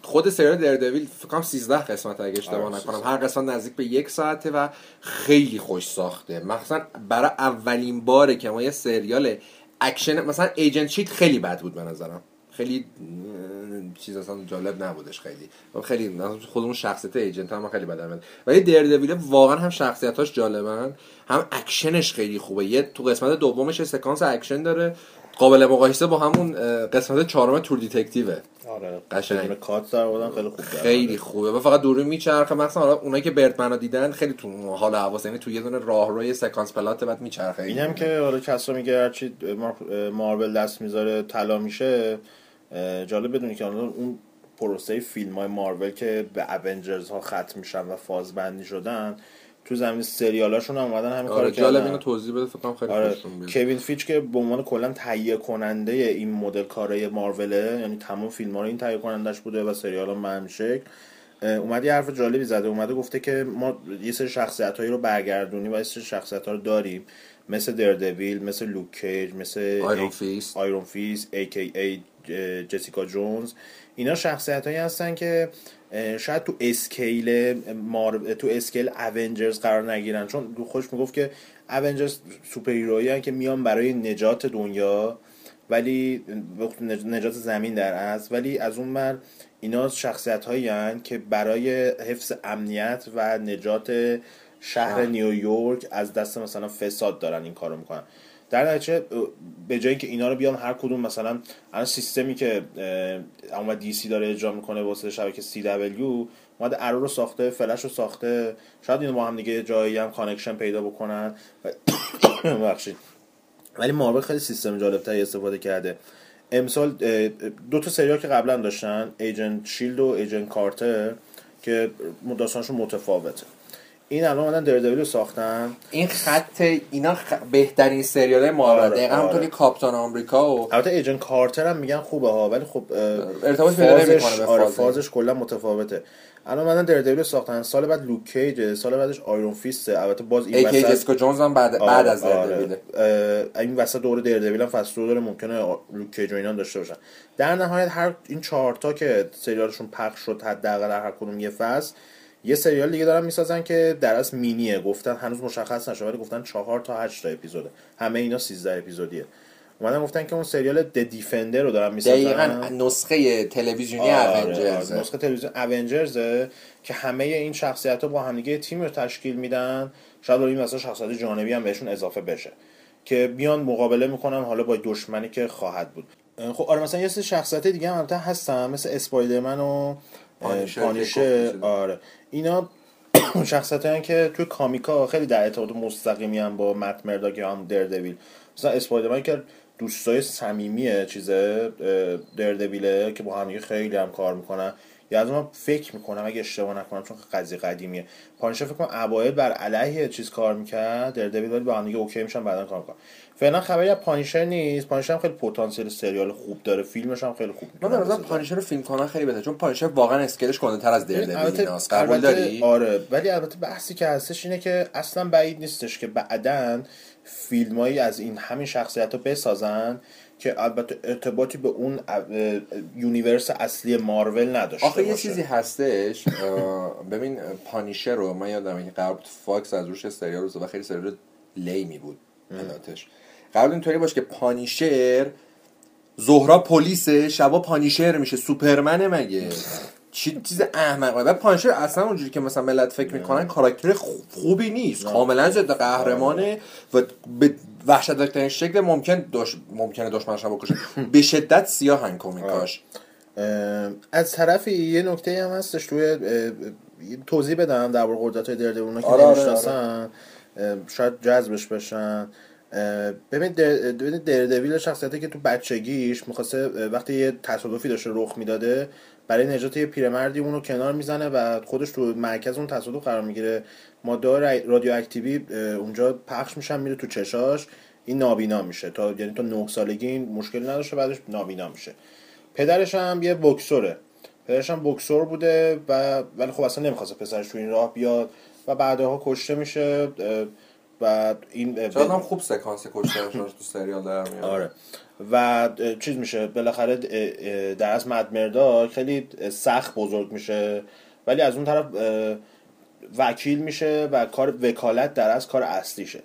خود سریال Daredevil فکر کنم 13 قسمت اگه اشتباه آره، نکنم. 13. هر قسمت نزدیک به یک ساعته و خیلی خوش ساخته. مخصوصا برای اولین باره که ما یه سریال اکشن مثلا Agent Shield خیلی بد بود به نظرم. خیلی چیز اصلا جالب نبودش خیلی. خیلی مثلا خودمون شخصیت Agent هم خیلی بدن میاد. ولی Daredevil واقعا هم شخصیتاش جالبن. هم اکشنش خیلی خوبه. یه تو قسمت دومش سکانس اکشن داره. قابل مقایسه با همون قسمت چهارم True Detective ه آره. قشنگ. cut در آوردن خیلی خوب در خیلی. خوبه. و فقط دوربین میچرخه. مثلا حالا اونایی که Birdman رو دیدن خیلی تو حال و هواس. یعنی تو یه دونه راهروی سکانس پلان بعد میچرخه. این هم که حالا کسا میگه هرچی مار- مارول دست می‌ذاره طلا میشه. جالب بدونی که حالا اون پروسه فیلم های مارول که به Avengers ها ختم میشن و فاز بندی شدن تو زمینه سریالاشون هم اومدن همین آره کارو جالب کردن. اینو توضیح بده فکر کنم خیلی آره کوین فیج که به عنوان کلا تهیه کننده این مدل کارای ماروله یعنی تمام فیلم ها رو این تهیه کنندش بوده و سریال هم به همین شکل اومد یه حرف جالبی زده اومده گفته که ما یه سری شخصیت هایی رو برگردونیم و یه سری شخصیت ها رو داریم مثل Daredevil مثل لوک کیج مثل Iron Fist. Iron Fist aka جسیکا جونز. اینا شخصیت هایی هستن که شاید تو scale مار... تو scale Avengers قرار نگیرن. چون خودش می‌گفت که Avengers superhero یی که میان برای نجات دنیا ولی نجات زمین در از ولی از اون بر اینا شخصیت هایی که برای حفظ امنیت و نجات شهر. نیویورک از دست مثلا فساد دارن این کارو می‌کنن. در نتیجه به جایی که اینا رو بیان هر کدوم مثلا الان سیستمی که اومد DC داره اجرا می‌کنه واسه شبکه CW اومده Arrow رو ساخته فلش رو ساخته. شاید اینو با هم دیگه جایی هم connection پیدا بکنن. ببخشید. ولی مارول خیلی سیستم جالبتری استفاده کرده. امسال دو تا سریال که قبلا داشتن Agent Shield و Agent Carter که داستانشون متفاوته. این الان اومدن Daredevil رو ساختن. این خط اینا خ... بهترین سریال مارول. آره، دقیقا آره. کاپتان آمریکا و البته Agent Carter هم میگن خوبه ها ولی خب ارتباط پیدا فازش آره فاز. فازش کلا متفاوته. الان اومدن Daredevil ساختن. سال بعد لوک کیج سال بعدش Iron Fist ه. البته باز این وسط جسیکا جونز هم بعد, بعد از Daredevil ه اه، این وسط دور Daredevil هم فصل داره ممکنه لوک کیج و اینا داشته باشن. در نهایت هر این چهار تا که سریالشون پخش شد حداقل هر کدوم یه فصل یه سریال دیگه دارن می‌سازن که در اصل مینیه. گفتن هنوز مشخص نشده ولی گفتن چهار تا هشت تا اپیزوده همه اینا 13 اپیزودیه. اومدن گفتن که اون سریال د دیفندر رو دارن می‌سازن. دقیقا نسخه تلویزیونی آره، اونجرز آره. نسخه تلویزیون اونجرزه که همه این شخصیت ها با همدیگه تیم رو تشکیل میدن. شاید این مثلا شخصیت جانبی هم بهشون اضافه بشه. که بیان مقابله می‌کنن حالا با دشمنی که خواهد بود. خب آره مثلا یه سری شخصیت دیگه هم البته هستن مثل اسپایدرمن و پانیشر گفتی. آره. اینا شخصیت هستن که توی کامیکا خیلی در ارتباط مستقیمی هم با مت مرداک یا هم دردویل. مثلا اسپایدرمن که دوستای صمیمی چیزه دردویله که با هم خیلی هم کار می‌کنن. یا از اون فکر می‌کنم اگه اشتباه نکنم چون قضیه قدیمیه. پانیشر فکر کنم اوایل بر علیه چیز کار می‌کرد. دردویل ولی با هم دیگه اوکی میشن بعدا کار می‌کنن. فعلا خبری از پانیشر نیست. پانیشر هم خیلی پتانسیل سریال خوب داره. فیلمش هم خیلی خوب من بسازه. پانیشر رو فیلم کنن خیلی بهتره. چون پانیشر واقعا اسکلش کننده تر از البته- ایناست. قبول داری؟ آره. ولی البته بحثی که هستش اینه که اصلا بعید نیستش که بعدا فیلمایی از این همین شخصیت رو بسازن. که البته ارتباطی به اون universe اصلی مارول نداشته آخه یه. چیزی هستش ببین Punisher رو من یادم که قرار بود فاکس از روش سریال رو و خیلی سریال lame ی بود علتش قرار اینطوری باشه که Punisher زهرا پلیسه شبا پانیشر میشه سوپرمنه مگه؟ چی چیز احمقانه. و پانیشر اصلا اونجوری که مثلا ملت فکر می‌کنن کاراکتر خوب- خوبی نیست. کاملا ضد قهرمانه و به وحشتناکترین شکل ممکن داش... ممکنه دشمنش رو بکشه به شدت سیاه کمیکاش از طرفی یه نکته هم هستش توی توضیح بدم در مورد قدرت های دردویل که آره، آره، نمی‌شناسن. شاید جذبش بشن. اه، ببین در- ببین دردویل شخصیتی که تو بچگیش می‌خواسته وقتی یه تصادفی داشته رخ می‌داده برای نجات یه پیرمردی اونو کنار می‌زنه و خودش تو مرکز اون تصادف قرار می‌گیره. ماده رادیواکتیوی اه، اونجا پخش میشن میره تو چشاش. این نابینا میشه. تا یعنی تا نه سالگی این مشکلی نداشته بعدش نابینا میشه. پدرش هم یه بکسوره. پدرش هم بکسور بوده و ولی خب اصلا نمی‌خواسته پسرش تو این راه بیاد و بعدها کشته میشه. و این شاید هم خوب سکانس کشتنش تو سریال در میاد آره. و چیز میشه بالاخره در از مدمردا خیلی سخت بزرگ میشه ولی از اون طرف وکیل میشه و کار وکالت در از کار اصلیشه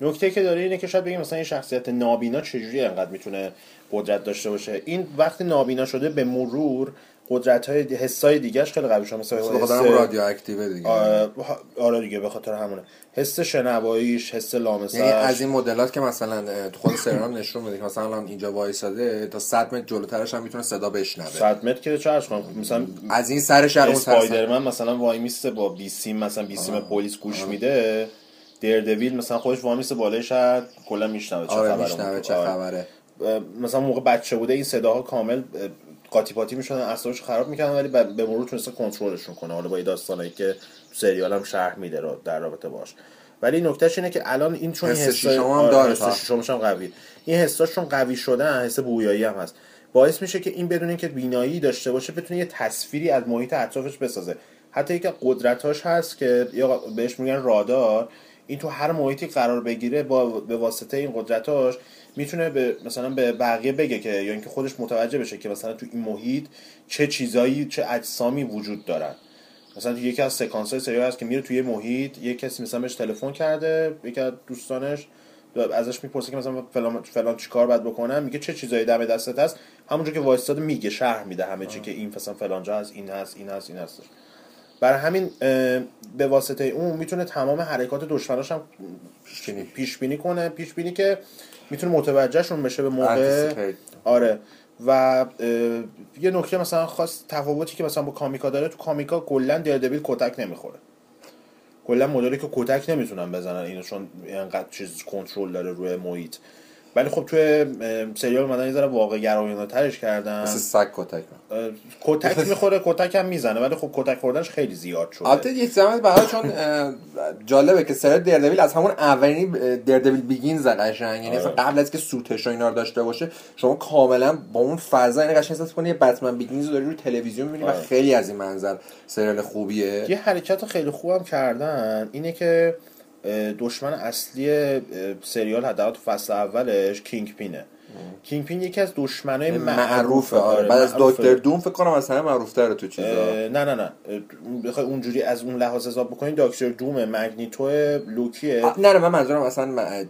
نکته که داره اینه که شاید بگیم مثلا این شخصیت نابینا چجوری انقدر می‌تونه قدرت داشته باشه؟ این وقتی نابینا شده به مرور قدرت های حسای دیگهش خیلی قوی شده مثلا به حس- رادیو اکتیوه دیگه. آره آره دیگه به خاطر همونه. حس شنواییش حس لامسش یعنی از این مدلات که مثلا تو خود سریال نشون میده که مثلا الان اینجا وایساده تا 100 متر جلوترش هم می‌تونه صدا بشنوه. 100 متر که چه عرض کنم؟ مثلا از این سر شهر اون. اسپایدرمن مثلا وای میسته با بیسیم مثلا بیسیم پلیس گوش میده. دیردویل مثلا خودش وای میسته بالای شهر کلا میشنوه چه آره خبره. میشنوه چه آره. خبره. مثلا موقع بچه بوده این صداها کامل قاطی پاتی می‌شدن اعصابش خراب می‌کردن ولی به مرور تونسته کنترلشون کنه حالا با این داستانایی که تو سریال هم شرح میده رو در رابطه باش. ولی نکتهش اینه که الان این چون حس شیشم هم آره، داره حس هم قوی. این حساشون قوی شدن حس بویایی هم هست. باعث میشه که این بدون اینکه بینایی داشته باشه بتونه یه تصویری از محیط اطرافش بسازه. حتی از قدرتاش هست که یا بهش میگن رادار این تو هر محیطی قرار بگیره با به واسطه این قدرتاش می‌تونه به مثلا به بقیه بگه که یا اینکه خودش متوجه بشه که مثلا تو این محیط چه چیزایی چه اجسامی وجود دارن. مثلا تو یکی از سکانس های سریال هست که میره توی محیط یه کسی مثلا بهش تلفن کرده یکی از دوستانش ازش می‌پرسه که مثلا فلان فلان چیکار باید بکنم میگه چه چیزایی دم دستت هست؟ همونجا که وایستاده میگه شرح میده همه چی که این مثلا فلانجا هست این هست این هست این هست. برای همین به واسطه اون می‌تونه تمام حرکات دشمناش هم پیش بینی. کنه. پیش بینی که می‌تونه متوجهشون بشه به موقع. آره. و یه نکته مثلا خاص تفاوتی که مثلا با کامیکا داره تو کامیکا کلا دیردویل کتک نمی‌خوره. کلا مدلی که کتک نمی‌تونن بزنن اینو چون اینقدر چیز کنترل داره روی محیط. ولی خب توی سریال اومدن یه ذره واقع گرایانه ترش کردن. مثل سگ کتک. کتک می‌خوره کتک هم می‌زنه ولی خب کتک خوردنش خیلی زیاد شده. البته یک زمان برای چون جالبه که سریال Daredevil از همون اولین Daredevil Begins قشنگ. یعنی اصلا قبل از که suit ش و اینا رو داشته باشه شما کاملا با اون فرضا این قشنگ احساس کنی یه Batman Begins رو داری رو تلویزیون می‌بینی و آره. خیلی از این منظر سریال خوبیه. یه حرکت خیلی خوبم کردن. اینه که دشمن اصلی سریال حداقل تو فصل اولش Kingpin ه Kingpin یکی از دشمنای معروفه. آره بعد از معروفه. دکتر دوم فکر کنم از همه معروفتره تو چیزا. نه نه نه. بخوای اونجوری از اون لحاظ حساب بکنید دکتر دوم مگنیتو لوکیه. نه نه من منظورم اصلا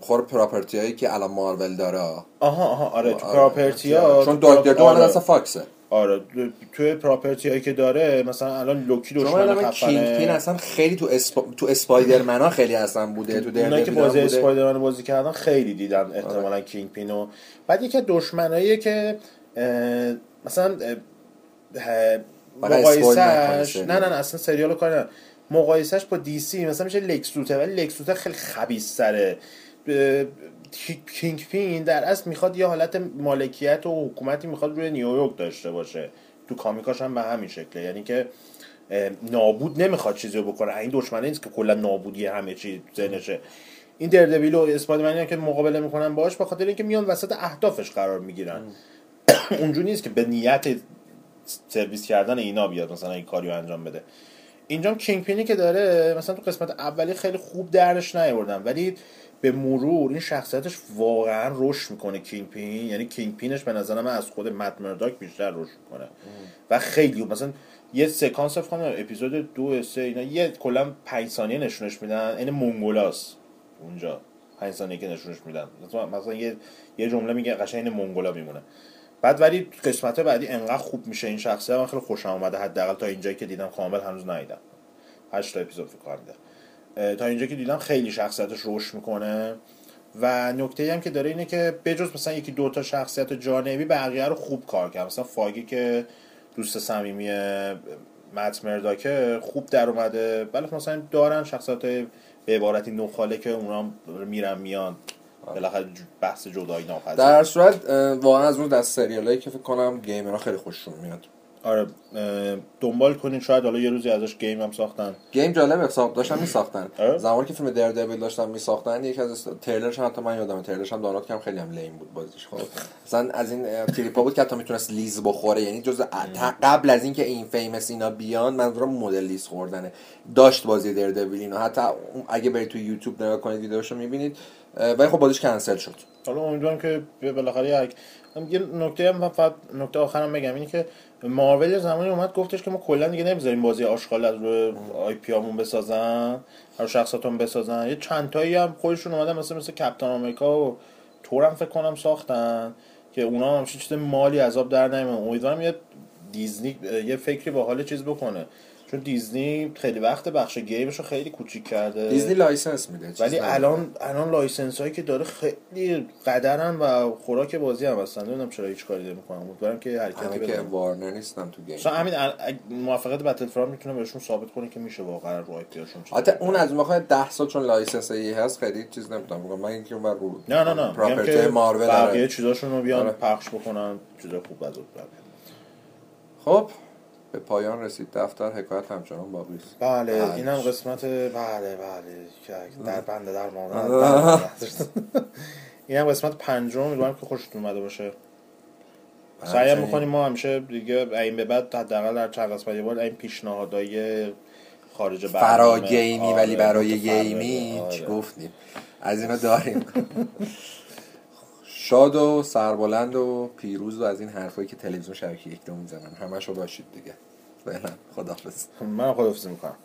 خور property هایی که الان مارول داره. آها آها آره تو آره. property ها چون دکتر دوم آره. اصلا فاکسه. آره توی property هایی که داره مثلا الان لوکی دشمن الان King خفنه اصلا خیلی تو اسپا... تو اسپایدرمن ها خیلی اصلا بوده تو اونایی که بازی. اسپایدرمن بازی کردن خیلی دیدن احتمالا Kingpin و بعد یکی از دشمناییه که مثلا مقایسهش سریال. نه نه نه اصلا سریال رو کار ندارم. مقایسهش با دی سی مثلا میشه لکس لوتر ولی لکس لوتر خیلی خبیث تره کینگ پین در اصل می‌خواد یه حالت مالکیت و حکومتی می‌خواد روی نیویورک داشته باشه. تو comic اش هم به همین شکله. یعنی که نابود نمی‌خواد چیزی رو بکنه. این دشمنه نیست که کلا نابودی همه چی ذهنشه. این دردویل و اسپایدرمنی هم که مقابله می‌کنن باش به خاطر اینکه میان وسط اهدافش قرار می‌گیرن. اونجوری نیست که به نیت سرویس کردن اینا بیاد مثلا این کاریو انجام بده. اینجا کینگ پینی که داره مثلا تو قسمت اولی خیلی خوب درش نیاوردن. ولی به مرور این شخصیتش واقعا رشد می‌کنه کینگ پین یعنی کینگ پینش به نظر من از خود مد مرداک بیشتر رشد می‌کنه. و خیلی مثلا یه سکانس فکر اپیزود دو سه اینا یه کلا 5 ثانیه نشونش میدن. این مونگولاس اونجا. 5 ثانیه که نشونش میدن. مثلا, یه یه جمله میگه قشنگ این مونگولا میمونه. بعد ولی قسمت بعدی انقدر خوب میشه این شخصیت. من خیلی خوشم اومده حداقل تا اینجایی که دیدم کامل هنوز ندیدم. 8 تا اپیزود فکر کنم. تا اینجا که دیدم خیلی شخصیتش رشد می‌کنه. و نکته هم که داره اینه که بجز مثلا یکی دو تا شخصیت جانبی بقیه رو خوب کار کرد. مثلا فاگی که دوست صمیمی مت مرداکه خوب در اومده. خب مثلا دارن شخصیت به عبارتی نخاله که اونا میرن میان. بالاخره بحث جدایی ناپذیر. در صورت واقعا از اون دست سریالایی که فکر کنم gamer ها خیلی خوششون میاد. آره دنبال کنین شاید حالا یه روزی ازش game هم ساختن. game جالب حساب داشتن میساختن. آره. زمانی که فیلم دردویل داشتن میساختن یکی از تریلرش هم حتی من یادم تریلرش هم دانلود کردم خیلی هم lame بود بازیش خب. مثلا از این تریپا بود که حتی می‌تونست لیز بخوره یعنی جز قبل از اینکه inFamous اینا بیان منظورم مدل لیز خوردنه. داشت بازی دردویل اینو. حتی اون- اگه برید تو یوتیوب نگاه کنید ویدیوشو می‌بینید. ولی خب بازیش کنسل شد. حالا امیدوارم که بالاخره یه نکته هم فقط نکته آخرم بگم. اینه که مارول زمانی اومد گفتش که ما کلا دیگه نمی‌ذاریم بازی آشغال از روی آی پی همون بسازن هر شخصاتون بسازن. یه چند تایی هم خودشون اومدن مثل مثل کپتان آمریکا و تور هم فکر کنم ساختن که اونا هم چیز مالی عذاب در نمیان امیدوارم یه دیزنی یه فکری با حال چیز بکنه. چون دیزنی خیلی وقت بخش game ش رو خیلی کوچیک کرده. دیزنی license میده ولی. الان الان license هایی که داره خیلی قدرن و خوراک بازی هم هستن. نمی‌دونم چرا هیچ کاری نمی‌کنن امیدوارم که حرکتی همه که وارنر نیستن تو game. مثلا همین موفقیت Battlefront می‌تونه بهشون ثابت کنه که میشه واقعا رو IP اشون چیز حتی اون از اون موقع 10 سال چون license EA هست خیلی چیز نمی‌تونم بگم من اینکه من رو نه نه نه. میگم property که مارول بقیه. چیزاشون رو بیان آره. پخش بکنن. چیز خوب از اون. خب. به پایان رسید. دفتر حکایت همچنان باقی است. بله بله. اینم قسمت بله بله در بنده در مادر اینم قسمت پنجم. امیدوارم که خوشتون اومده باشه. سعی هم همچنین. می‌کنیم. ما همیشه دیگه این به بعد حداقل در چند قسمت یه بار این پیشنهادای خارج فرا برنامه. گیمی آره، ولی برای. گیمی آره. چی گفتیم؟ از اینا داریم. شاد و سربلند و پیروز و از این حرفایی که تلویزیون شبکه یک رو می‌زنن. همشو باشید دیگه. فعلا. خداحافظ. من خدافزی می‌کنم.